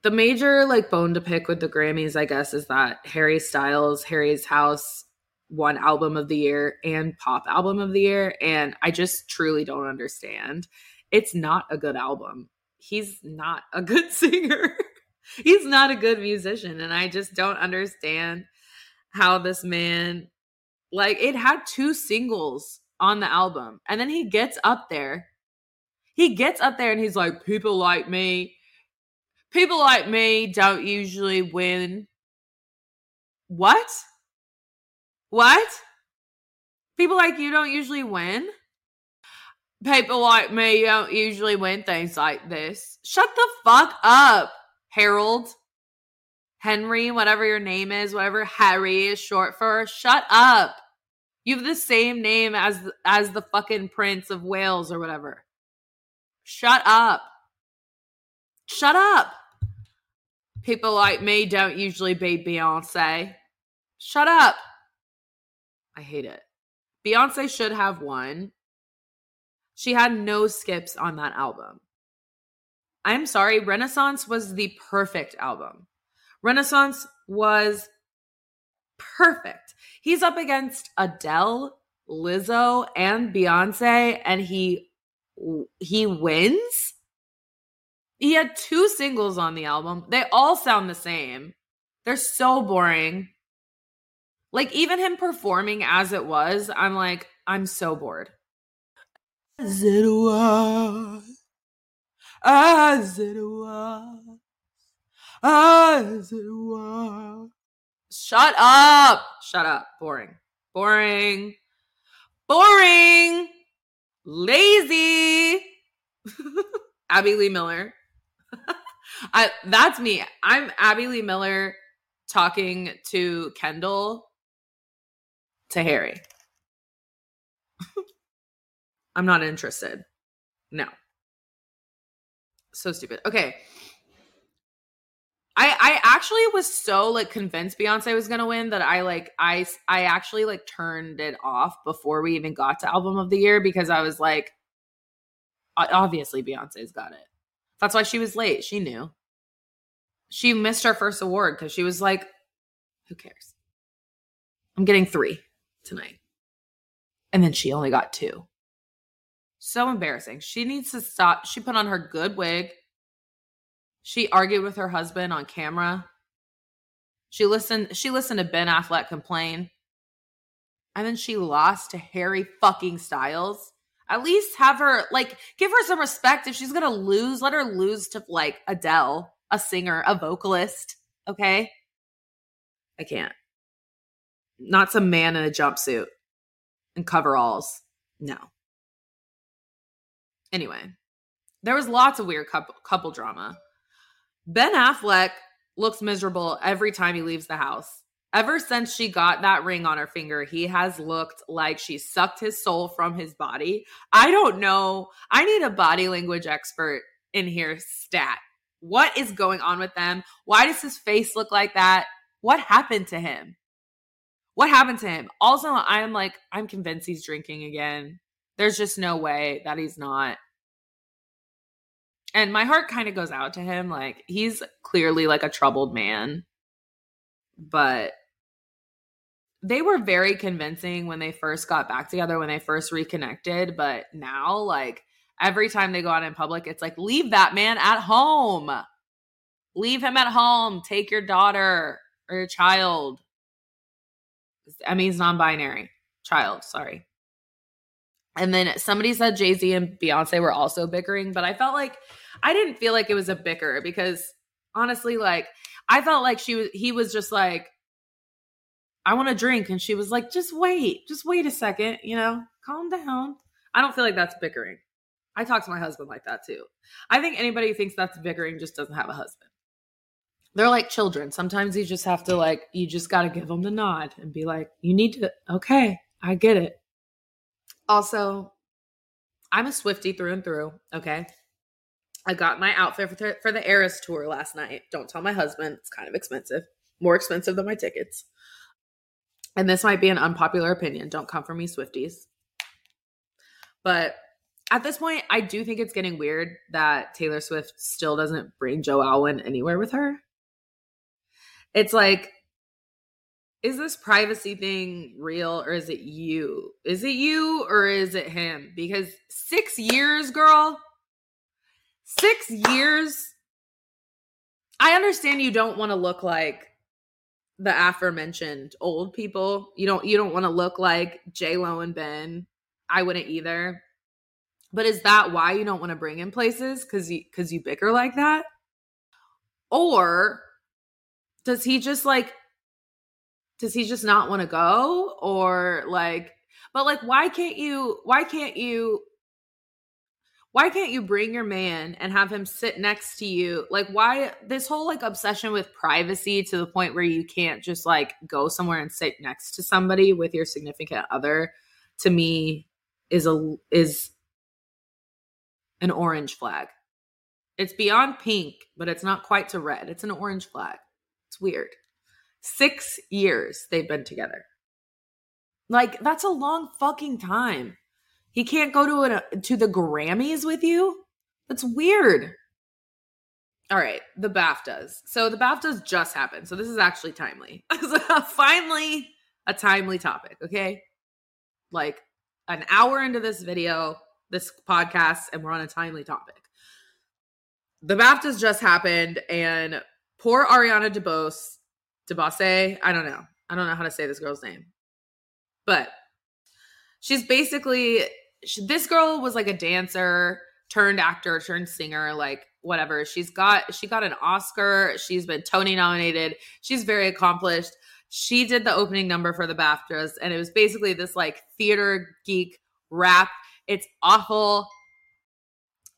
The major like bone to pick with the Grammys, I guess, is that Harry Styles, Harry's House, won album of the year and pop album of the year and i just truly don't understand. It's not a good album. He's not a good singer. He's not a good musician and i just don't understand how this man like it had two singles on the album and then he gets up there. He gets up there and he's like people like me. People like me don't usually win. What what? People like you don't usually win? People like me don't usually win things like this. Shut the fuck up, Harold. Henry, whatever your name is, whatever Harry is short for. Shut up. You have the same name as as the fucking Prince of Wales or whatever. Shut up. Shut up. People like me don't usually beat Beyonce. Shut up. I hate it. Beyonce should have won. She had no skips on that album. I'm sorry, Renaissance was the perfect album. Renaissance was perfect. He's up against Adele, Lizzo, and Beyonce, and he he wins. He had two singles on the album. They all sound the same. They're so boring. Like even him performing as it was, I'm like, I'm so bored. As it was, as it was, as it was. Shut up! Shut up. Boring. Boring. Boring. Lazy. Abby Lee Miller. I that's me. I'm Abby Lee Miller talking to Kendall to Harry. I'm not interested. No. So stupid. Okay. I I actually was so like convinced Beyonce was gonna win that I like I I actually like turned it off before we even got to album of the year because I was like, obviously Beyonce's got it. That's why she was late. She knew. She missed her first award because she was like, who cares? I'm getting three tonight. And then she only got two. So embarrassing. She needs to stop. She put on her good wig. She argued with her husband on camera. She listened she listened to Ben Affleck complain. And then she lost to Harry fucking Styles. At least have her like give her some respect if she's going to lose, let her lose to like Adele, a singer, a vocalist, okay? I can't. Not some man in a jumpsuit and coveralls. No. Anyway, there was lots of weird couple, couple drama. Ben Affleck looks miserable every time he leaves the house. Ever since she got that ring on her finger, he has looked like she sucked his soul from his body. I don't know. I need a body language expert in here stat. What is going on with them? Why does his face look like that? What happened to him? What happened to him? Also, I'm like, I'm convinced he's drinking again. There's just no way that he's not. And my heart kind of goes out to him. Like, he's clearly like a troubled man. But they were very convincing when they first got back together, when they first reconnected. But now, like, every time they go out in public, it's like, leave that man at home. Leave him at home. Take your daughter or your child. I mean, non binary. Child, sorry. And then somebody said Jay Z and Beyonce were also bickering, but I felt like I didn't feel like it was a bicker because honestly, like I felt like she was he was just like, I want to drink. And she was like, just wait, just wait a second, you know, calm down. I don't feel like that's bickering. I talk to my husband like that too. I think anybody who thinks that's bickering just doesn't have a husband they're like children. Sometimes you just have to like you just got to give them the nod and be like, "You need to okay, I get it." Also, I'm a Swifty through and through, okay? I got my outfit for the, for the Eras tour last night. Don't tell my husband. It's kind of expensive. More expensive than my tickets. And this might be an unpopular opinion. Don't come for me, Swifties. But at this point, I do think it's getting weird that Taylor Swift still doesn't bring Joe Alwyn anywhere with her it's like is this privacy thing real or is it you? Is it you or is it him? Because six years, girl, six years. I understand you don't want to look like the aforementioned old people. You don't you don't want to look like J Lo and Ben. I wouldn't either. But is that why you don't want to bring in places? Cause you cause you bicker like that? Or does he just like does he just not want to go? Or like but like why can't you why can't you why can't you bring your man and have him sit next to you? Like why this whole like obsession with privacy to the point where you can't just like go somewhere and sit next to somebody with your significant other to me is a is an orange flag. It's beyond pink but it's not quite to red. It's an orange flag it's weird. Six years they've been together. Like, that's a long fucking time. He can't go to a, to the Grammys with you? That's weird. All right, the BAFTAs. So the BAFTAs just happened. So this is actually timely. Finally, a timely topic, okay? Like an hour into this video, this podcast, and we're on a timely topic. The BAFTAs just happened, and poor Ariana DeBose, DeBose, I don't know. I don't know how to say this girl's name. But she's basically, she, this girl was like a dancer turned actor, turned singer, like whatever. She's got she got an Oscar. She's been Tony nominated. She's very accomplished. She did the opening number for the BAFTAs, and it was basically this like theater geek rap. It's awful,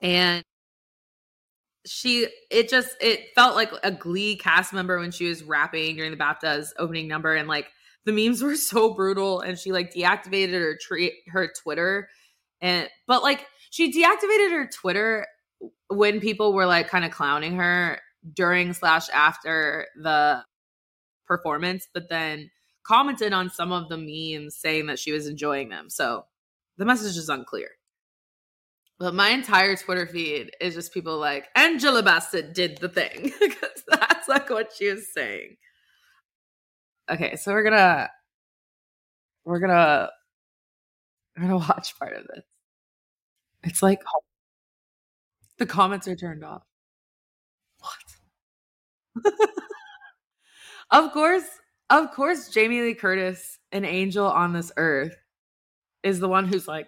and she it just it felt like a Glee cast member when she was rapping during the BAFTAs opening number, and like the memes were so brutal. And she like deactivated her tre- her Twitter, and but like she deactivated her Twitter when people were like kind of clowning her during slash after the performance, but then commented on some of the memes saying that she was enjoying them. So the message is unclear. But my entire Twitter feed is just people like Angela Bassett did the thing because that's like what she was saying. Okay, so we're gonna we're gonna we're gonna watch part of this. It's like the comments are turned off. What? of course, of course, Jamie Lee Curtis, an angel on this earth, is the one who's like,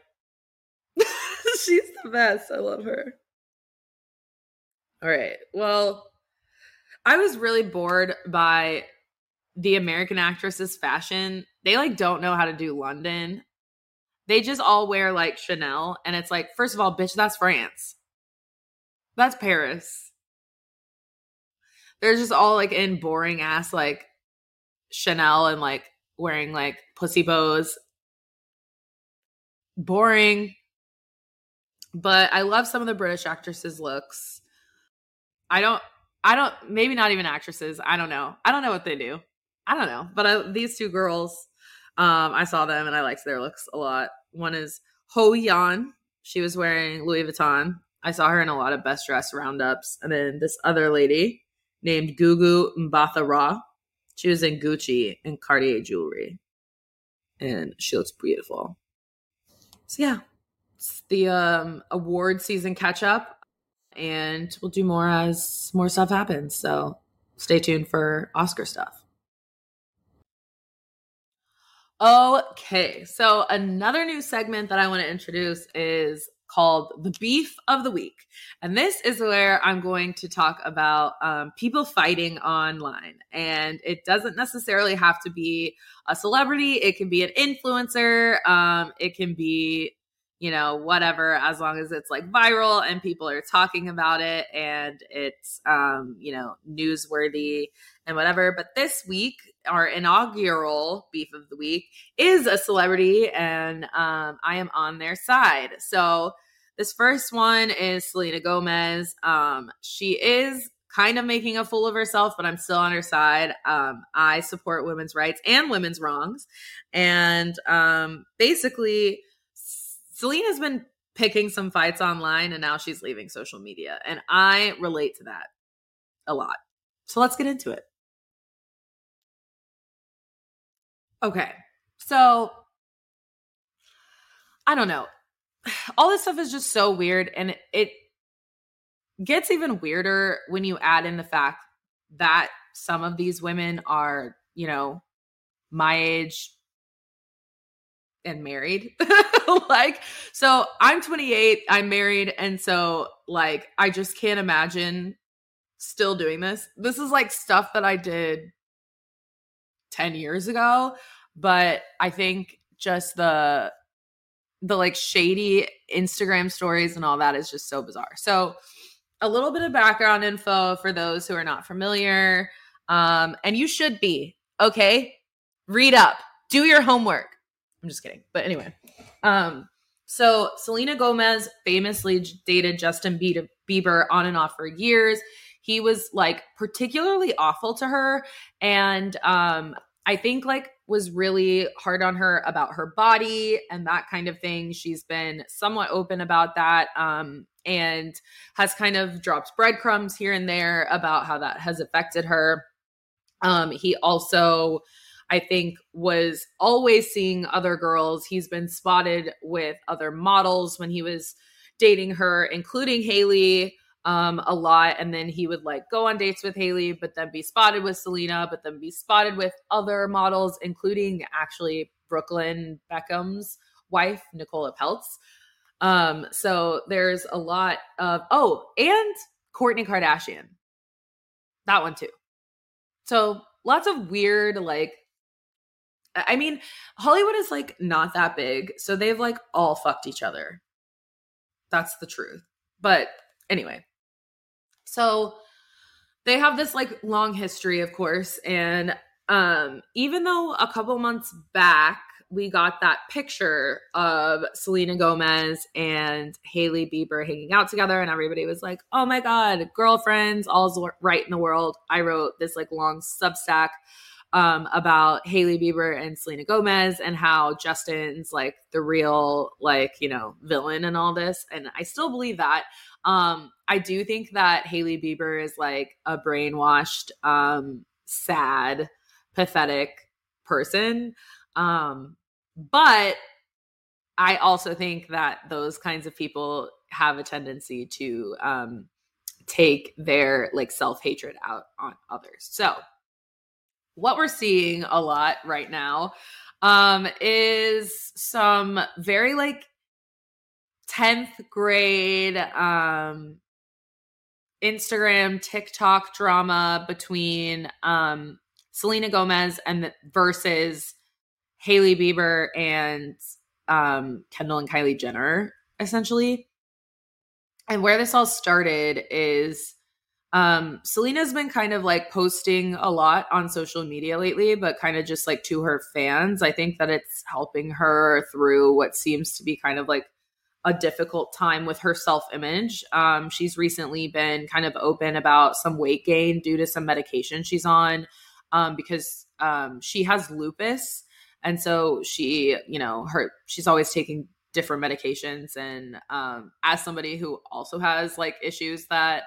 she's the best. I love her. All right. Well, I was really bored by the American actresses' fashion. They like don't know how to do London. They just all wear like Chanel, and it's like, first of all, bitch, that's France. That's Paris. They're just all like in boring ass like Chanel and like wearing like pussy bows. Boring. But I love some of the British actresses' looks. I don't, I don't, maybe not even actresses. I don't know. I don't know what they do. I don't know. But I, these two girls, um, I saw them and I liked their looks a lot. One is HoYeon. She was wearing Louis Vuitton. I saw her in a lot of best dress roundups. And then this other lady named Gugu Mbatha Raw. She was in Gucci and Cartier jewelry. And she looks beautiful. So yeah. The um award season catch up. And we'll do more as more stuff happens. So stay tuned for Oscar stuff. Okay, so another new segment that I want to introduce is called The Beef of the Week. And this is where I'm going to talk about um, people fighting online. And it doesn't necessarily have to be a celebrity, it can be an influencer, um, it can be you know, whatever, as long as it's like viral and people are talking about it and it's, um, you know, newsworthy and whatever. But this week, our inaugural beef of the week is a celebrity and um, I am on their side. So this first one is Selena Gomez. Um, she is kind of making a fool of herself, but I'm still on her side. Um, I support women's rights and women's wrongs. And um, basically, Selena's been picking some fights online and now she's leaving social media. And I relate to that a lot. So let's get into it. Okay. So I don't know. All this stuff is just so weird and it, it gets even weirder when you add in the fact that some of these women are, you know, my age and married. like so I'm 28, I'm married and so like I just can't imagine still doing this. This is like stuff that I did 10 years ago but I think just the the like shady Instagram stories and all that is just so bizarre. So a little bit of background info for those who are not familiar. Um, and you should be, okay? Read up, do your homework. I'm just kidding. But anyway. Um, so Selena Gomez famously dated Justin Bieber on and off for years. He was like particularly awful to her. And um, I think like was really hard on her about her body and that kind of thing. She's been somewhat open about that um, and has kind of dropped breadcrumbs here and there about how that has affected her. Um, he also, I think, was always seeing other girls. He's been spotted with other models when he was dating her, including Hailey um, a lot. And then he would like go on dates with Hailey, but then be spotted with Selena, but then be spotted with other models, including actually Brooklyn Beckham's wife, Nicola Peltz. Um, so there's a lot of, oh, and Kourtney Kardashian. That one too. So lots of weird, like, I mean, Hollywood is like not that big. So they've like all fucked each other. That's the truth. But anyway, so they have this like long history, of course. And um, even though a couple months back, we got that picture of Selena Gomez and Hailey Bieber hanging out together, and everybody was like, "Oh my god, girlfriends, all's right in the world." I wrote this like long Substack um, about Hailey Bieber and Selena Gomez and how Justin's like the real like you know villain and all this, and I still believe that. Um, I do think that Hailey Bieber is like a brainwashed, um, sad, pathetic person. Um, but I also think that those kinds of people have a tendency to um, take their like self hatred out on others. So, what we're seeing a lot right now um, is some very like 10th grade um, Instagram, TikTok drama between um, Selena Gomez and the, versus Hailey Bieber and um, Kendall and Kylie Jenner, essentially. And where this all started is um, Selena's been kind of like posting a lot on social media lately, but kind of just like to her fans. I think that it's helping her through what seems to be kind of like a difficult time with her self image. Um, she's recently been kind of open about some weight gain due to some medication she's on um, because um, she has lupus. And so she, you know, her, she's always taking different medications. And um, as somebody who also has like issues that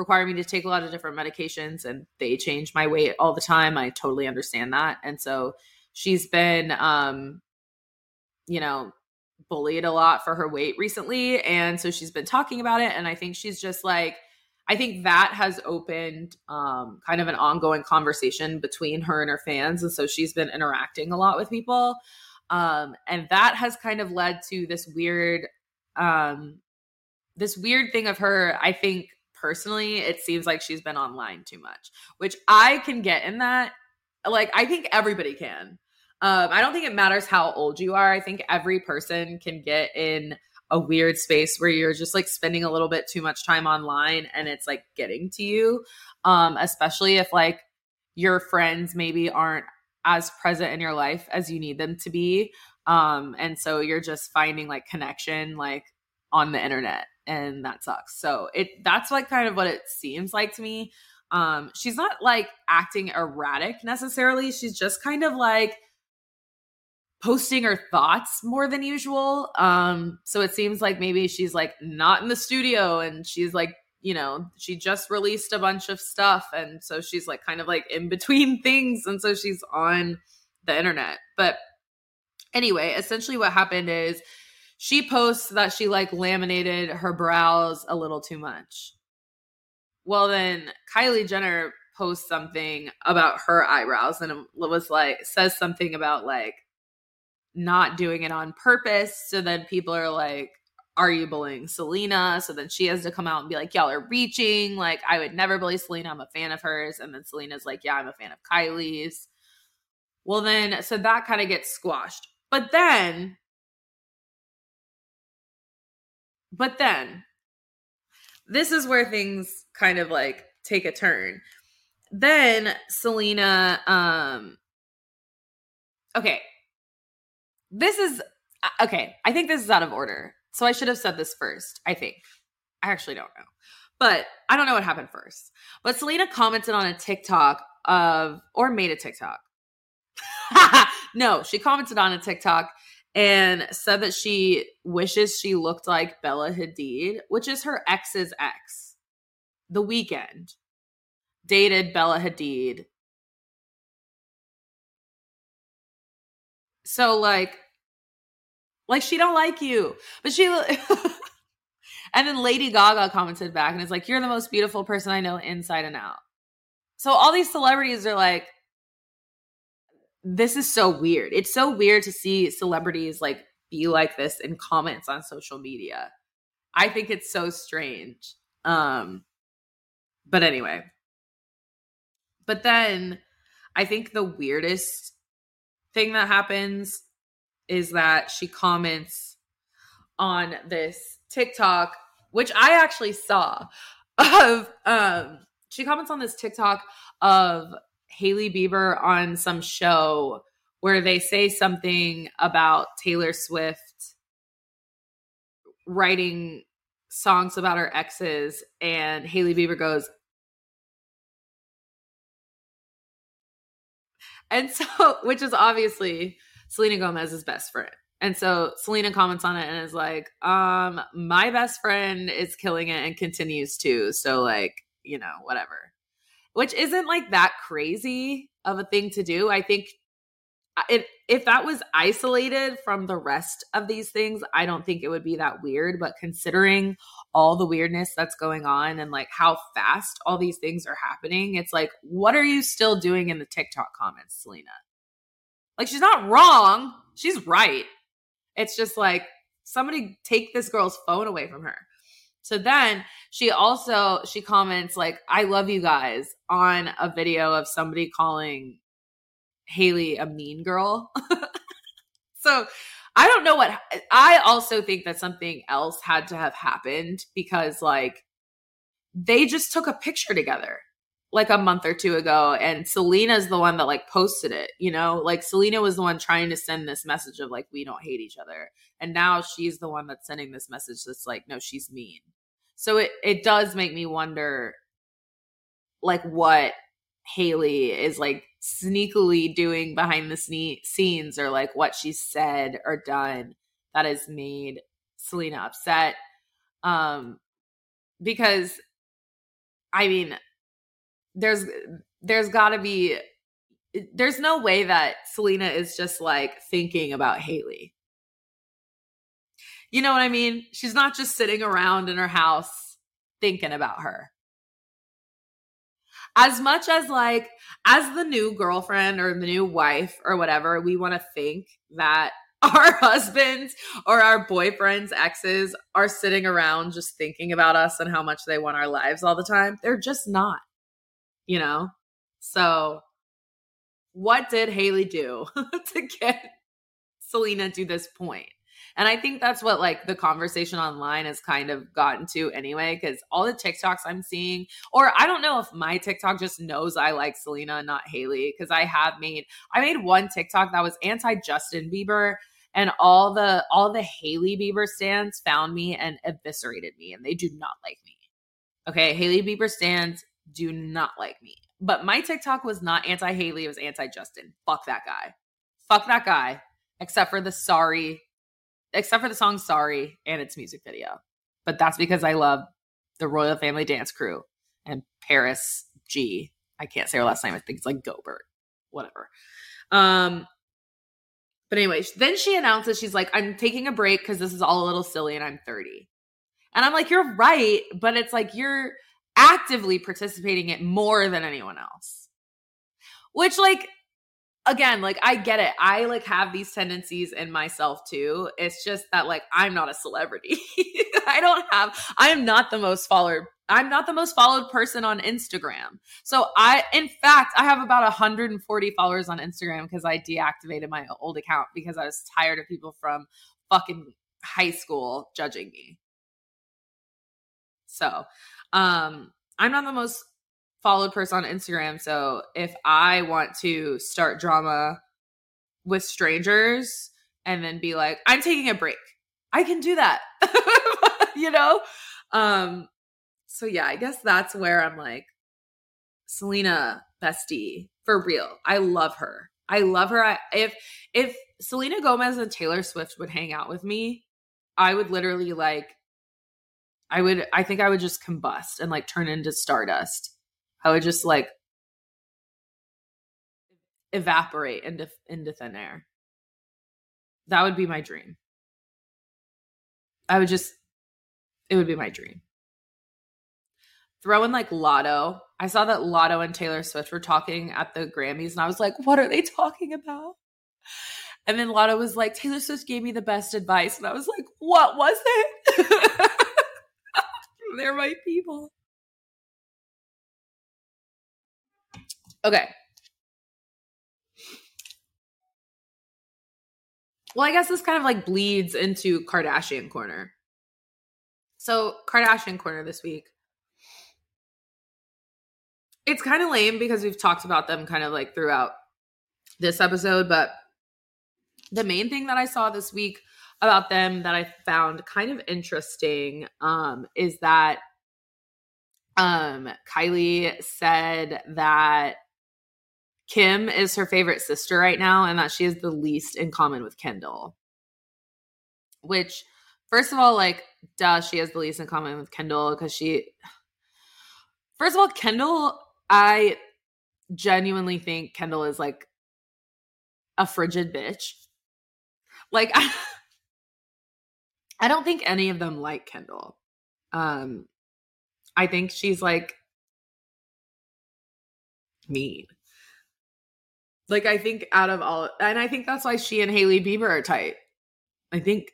require me to take a lot of different medications and they change my weight all the time, I totally understand that. And so she's been, um, you know, bullied a lot for her weight recently. And so she's been talking about it. And I think she's just like, I think that has opened um, kind of an ongoing conversation between her and her fans. And so she's been interacting a lot with people. Um, and that has kind of led to this weird, um, this weird thing of her. I think personally, it seems like she's been online too much, which I can get in that. Like, I think everybody can. Um, I don't think it matters how old you are. I think every person can get in a weird space where you're just like spending a little bit too much time online and it's like getting to you. Um, especially if like your friends maybe aren't as present in your life as you need them to be. Um, and so you're just finding like connection like on the internet and that sucks. So it that's like kind of what it seems like to me. Um, she's not like acting erratic necessarily. She's just kind of like posting her thoughts more than usual. Um, so it seems like maybe she's like not in the studio and she's like, you know, she just released a bunch of stuff. And so she's like kind of like in between things. And so she's on the internet. But anyway, essentially what happened is she posts that she like laminated her brows a little too much. Well, then Kylie Jenner posts something about her eyebrows and it was like, says something about like, not doing it on purpose. So then people are like, are you bullying Selena? So then she has to come out and be like, y'all are reaching. Like, I would never bully Selena. I'm a fan of hers. And then Selena's like, yeah, I'm a fan of Kylie's. Well, then, so that kind of gets squashed. But then, but then, this is where things kind of like take a turn. Then Selena, um, okay, this is uh, okay. I think this is out of order. So I should have said this first. I think. I actually don't know. But I don't know what happened first. But Selena commented on a TikTok of, or made a TikTok. no, she commented on a TikTok and said that she wishes she looked like Bella Hadid, which is her ex's ex. The Weeknd dated Bella Hadid. So like like she don't like you. But she And then Lady Gaga commented back and is like, You're the most beautiful person I know inside and out. So all these celebrities are like, This is so weird. It's so weird to see celebrities like be like this in comments on social media. I think it's so strange. Um, but anyway. But then I think the weirdest thing that happens is that she comments on this TikTok, which I actually saw of um she comments on this TikTok of Hailey Bieber on some show where they say something about Taylor Swift writing songs about her exes and Hailey Bieber goes and so which is obviously Selena Gomez's best friend. And so Selena comments on it and is like, um, my best friend is killing it and continues to. So, like, you know, whatever. Which isn't like that crazy of a thing to do. I think uh, it, if that was isolated from the rest of these things, I don't think it would be that weird. But considering all the weirdness that's going on and like how fast all these things are happening, it's like, what are you still doing in the TikTok comments, Selena? Like, she's not wrong. She's right. It's just like somebody take this girl's phone away from her. So then she also she comments like I love you guys on a video of somebody calling Hailey a mean girl. so I don't know what I also think that something else had to have happened because like they just took a picture together like a month or two ago and Selena's the one that like posted it, you know? Like Selena was the one trying to send this message of like we don't hate each other. And now she's the one that's sending this message that's like no, she's mean. So it it does make me wonder like what Hailey is like sneakily doing behind the sne- scenes or like what she said or done that has made Selena upset um because I mean there's there's got to be there's no way that Selena is just like thinking about Hailey. You know what I mean? She's not just sitting around in her house thinking about her. As much as like as the new girlfriend or the new wife or whatever, we want to think that our husbands or our boyfriends, exes are sitting around just thinking about us and how much they want our lives all the time. They're just not you know? So, what did Hailey do to get Selena to this point? And I think that's what like the conversation online has kind of gotten to anyway, because all the TikToks I'm seeing, or I don't know if my TikTok just knows I like Selena, not Hailey, because I have made I made one TikTok that was anti Justin Bieber, and all the all the Hailey Bieber stands found me and eviscerated me, and they do not like me. Okay, Hailey Bieber stands do not like me. But my TikTok was not anti Hailey, it was anti Justin. Fuck that guy. Fuck that guy. Except for the sorry, except for the song Sorry and its music video. But that's because I love the Royal Family Dance Crew and Parris G. I can't say her last name. I think it's like Gobert. Whatever. Um, but anyway, then she announces she's like, I'm taking a break because this is all a little silly and I'm 30. And I'm like, you're right, but it's like you're actively participating it more than anyone else. Which like again, like I get it. I like have these tendencies in myself too. It's just that like I'm not a celebrity. I don't have I am not the most followed I'm not the most followed person on Instagram. So I in fact, I have about 140 followers on Instagram because I deactivated my old account because I was tired of people from fucking high school judging me. So, um, I'm not the most followed person on Instagram. So if I want to start drama with strangers and then be like, I'm taking a break, I can do that. you know? Um, so yeah, I guess that's where I'm like, Selena bestie, for real. I love her. I love her. I, if if Selena Gomez and Taylor Swift would hang out with me, I would literally like I would I think I would just combust and like turn into stardust. I would just like evaporate into into thin air. That would be my dream. I would just it would be my dream. Throw in like Latto. I saw that Latto and Taylor Swift were talking at the Grammys and I was like, what are they talking about? And then Latto was like, Taylor Swift gave me the best advice. And I was like, what was it? They're my people. Okay. Well, I guess this kind of like bleeds into Kardashian corner. So, Kardashian corner this week. It's kind of lame because we've talked about them kind of like throughout this episode, but the main thing that I saw this week about them that I found kind of interesting um, is that um, Kylie said that Kim is her favorite sister right now and that she has the least in common with Kendall. Which, first of all, like, duh, she has the least in common with Kendall because she. First of all, Kendall, I genuinely think Kendall is like a frigid bitch. Like, I, I don't think any of them like Kendall. Um, I think she's like mean. Like I think out of all, and I think that's why she and Hailey Bieber are tight. I think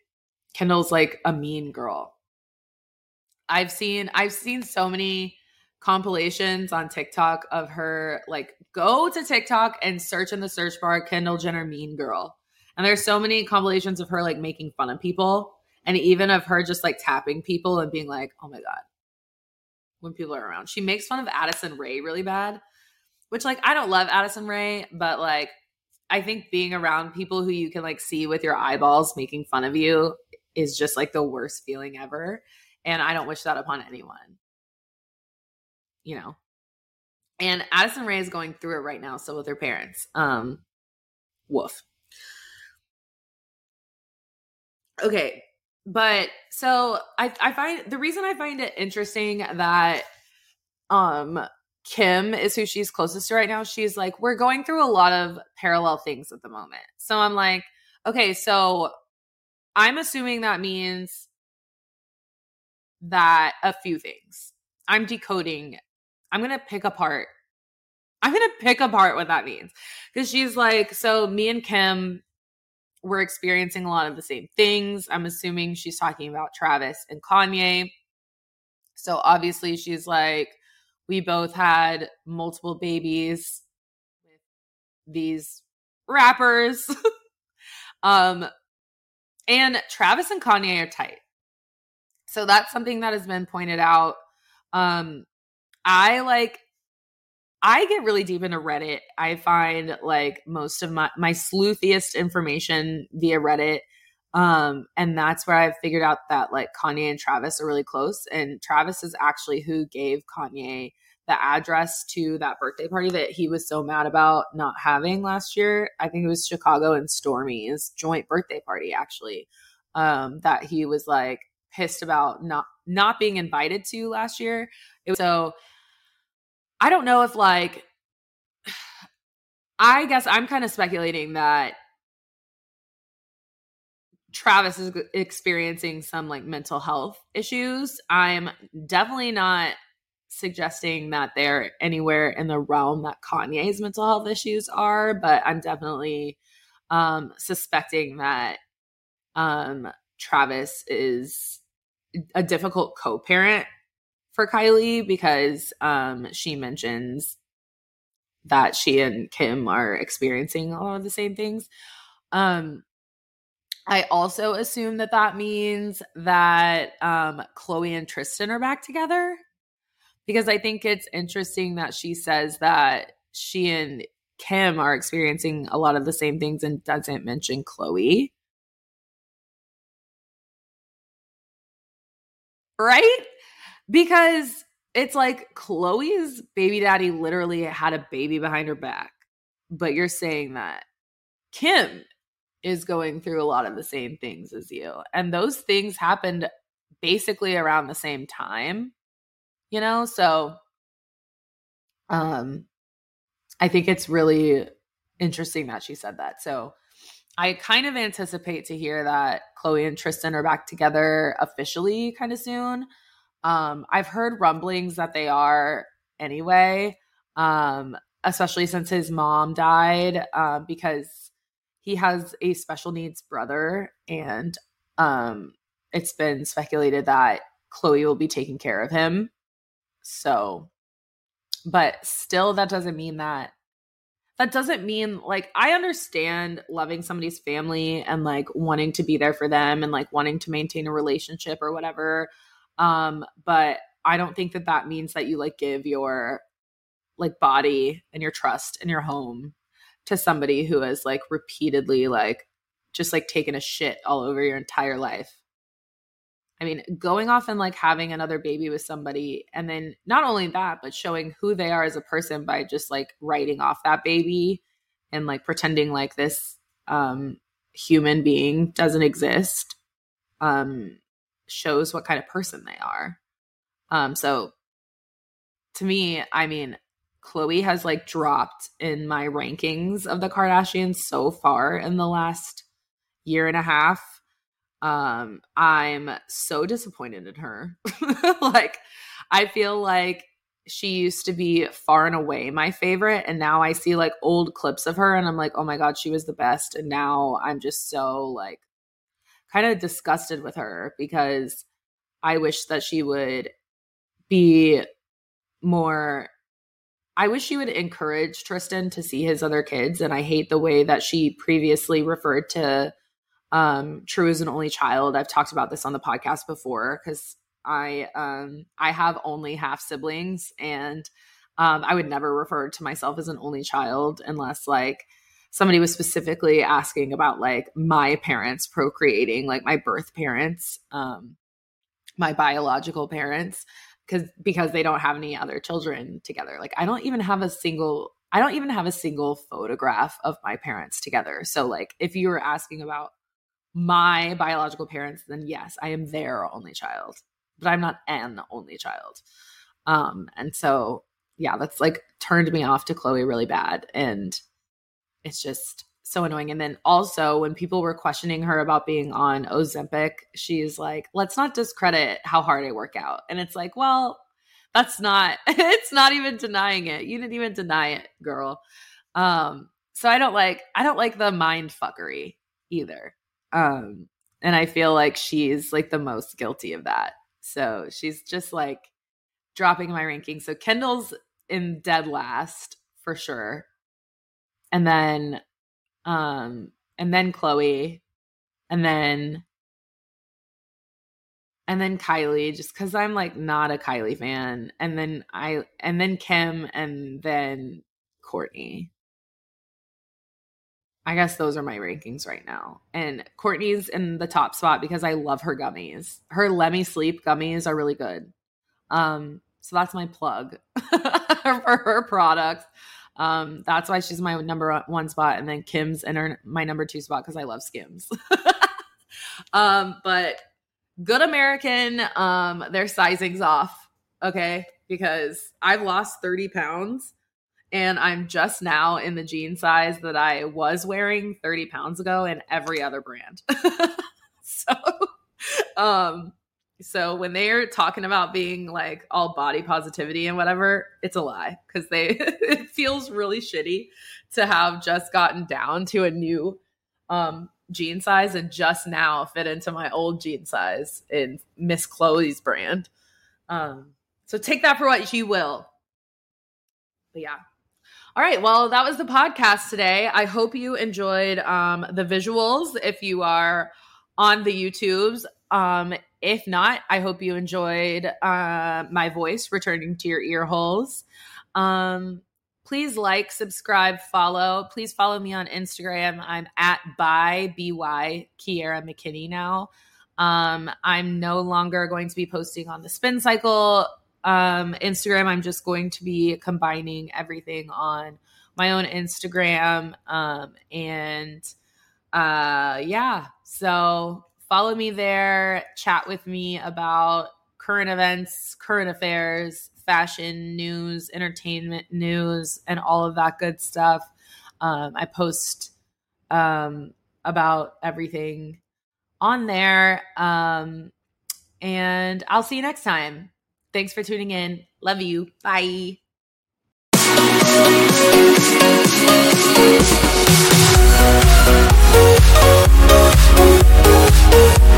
Kendall's like a mean girl. I've seen I've seen so many compilations on TikTok of her like go to TikTok and search in the search bar Kendall Jenner mean girl. And there's so many compilations of her like making fun of people and even of her just like tapping people and being like, "Oh my god." When people are around. She makes fun of Addison Rae really bad which like I don't love Addison Rae, but like I think being around people who you can like see with your eyeballs making fun of you is just like the worst feeling ever. And I don't wish that upon anyone. You know. And Addison Rae is going through it right now, so with her parents. Um woof. Okay. But so I I find the reason I find it interesting that um Kim is who she's closest to right now. She's like, we're going through a lot of parallel things at the moment. So I'm like, okay, so I'm assuming that means that a few things. I'm decoding. I'm going to pick apart. I'm going to pick apart what that means. Because she's like, so me and Kim, we're experiencing a lot of the same things. I'm assuming she's talking about Travis and Kanye. So obviously she's like, we both had multiple babies with these rappers. um, and Travis and Kanye are tight. So that's something that has been pointed out. Um, I like I get really deep into Reddit. I find like most of my my sleuthiest information via Reddit. Um, and that's where I've figured out that like Kanye and Travis are really close. And Travis is actually who gave Kanye the address to that birthday party that he was so mad about not having last year. I think it was Chicago and Stormi's joint birthday party, actually. Um, that he was like pissed about not not being invited to last year. It Was, so I don't know if like I guess I'm kind of speculating that Travis is experiencing some like mental health issues. I'm definitely not suggesting that they're anywhere in the realm that Kanye's mental health issues are, but I'm definitely um, suspecting that um, Travis is a difficult co parent for Kylie because um, she mentions that she and Kim are experiencing a lot of the same things. Um, I also assume that that means that um, Khloe and Tristan are back together because I think it's interesting that she says that she and Kim are experiencing a lot of the same things and doesn't mention Khloe. Right? Because it's like Khloe's baby daddy literally had a baby behind her back, but you're saying that Kim is going through a lot of the same things as you. And those things happened basically around the same time, you know? So um I think it's really interesting that she said that. So I kind of anticipate to hear that Khloe and Tristan are back together officially kind of soon. Um, I've heard rumblings that they are anyway, um, especially since his mom died, uh, because he has a special needs brother, and um, it's been speculated that Khloe will be taking care of him. So, but still, that doesn't mean that that doesn't mean like I understand loving somebody's family and like wanting to be there for them and like wanting to maintain a relationship or whatever. Um, but I don't think that that means that you like give your like body and your trust and your home to somebody who has like repeatedly like just like taken a shit all over your entire life. I mean, going off and like having another baby with somebody, and then not only that, but showing who they are as a person by just like writing off that baby and like pretending like this um, human being doesn't exist um, shows what kind of person they are. Um, so to me, I mean, Khloe has like dropped in my rankings of the Kardashians so far in the last year and a half um i'm so disappointed in her like i feel like she used to be far and away my favorite and now i see like old clips of her and i'm like oh my god she was the best and now i'm just so like kind of disgusted with her because i wish that she would be more I wish she would encourage Tristan to see his other kids. And I hate the way that she previously referred to um True as an only child i've talked about this on the podcast before because i um i have only half siblings and um i would never refer to myself as an only child unless like somebody was specifically asking about like my parents procreating like my birth parents um my biological parents because because they don't have any other children together like i don't even have a single i don't even have a single photograph of my parents together so like if you were asking about my biological parents, then yes, I am their only child, but I'm not an only child. Um, and so yeah, that's like turned me off to Khloe really bad. And it's just so annoying. And then also when people were questioning her about being on Ozempic, she's like, let's not discredit how hard I work out. And it's like, well, that's not, it's not even denying it. You didn't even deny it, girl. Um, so I don't like, I don't like the mind fuckery either. Um, and I feel like she's like the most guilty of that. So she's just like dropping my ranking. So Kendall's in dead last for sure. And then um and then Khloe and then and then Kylie just cuz I'm like not a Kylie fan and then I and then Kim and then Kourtney. I guess those are my rankings right now. And Kourtney's in the top spot because I love her gummies. Her Let Me Sleep gummies are really good. Um, so that's my plug for her products. Um, that's why she's my number one spot, and then Kim's in her my number two spot because I love Skims. um, but Good American, um, their sizing's off, okay, because I've lost 30 pounds and I'm just now in the jean size that I was wearing 30 pounds ago in every other brand. so, um, so when they're talking about being like all body positivity and whatever, it's a lie because they it feels really shitty to have just gotten down to a new um jean size and just now fit into my old jean size in Miss Khloe's brand. Um, so take that for what you will. But yeah, all right. Well, that was the podcast today. I hope you enjoyed um, the visuals if you are on the YouTubes. Um, if not, I hope you enjoyed uh, my voice returning to your ear holes. Um, please like, subscribe, follow. Please follow me on Instagram. I'm at by by Kiera McKinney now. Um, I'm no longer going to be posting on the spin cycle um, Instagram, I'm just going to be combining everything on my own Instagram. Um, and uh, yeah, so follow me there, chat with me about current events, current affairs, fashion news, entertainment news, and all of that good stuff. Um, I post um, about everything on there. Um, and I'll see you next time. Thanks for tuning in. Love you. Bye. Thank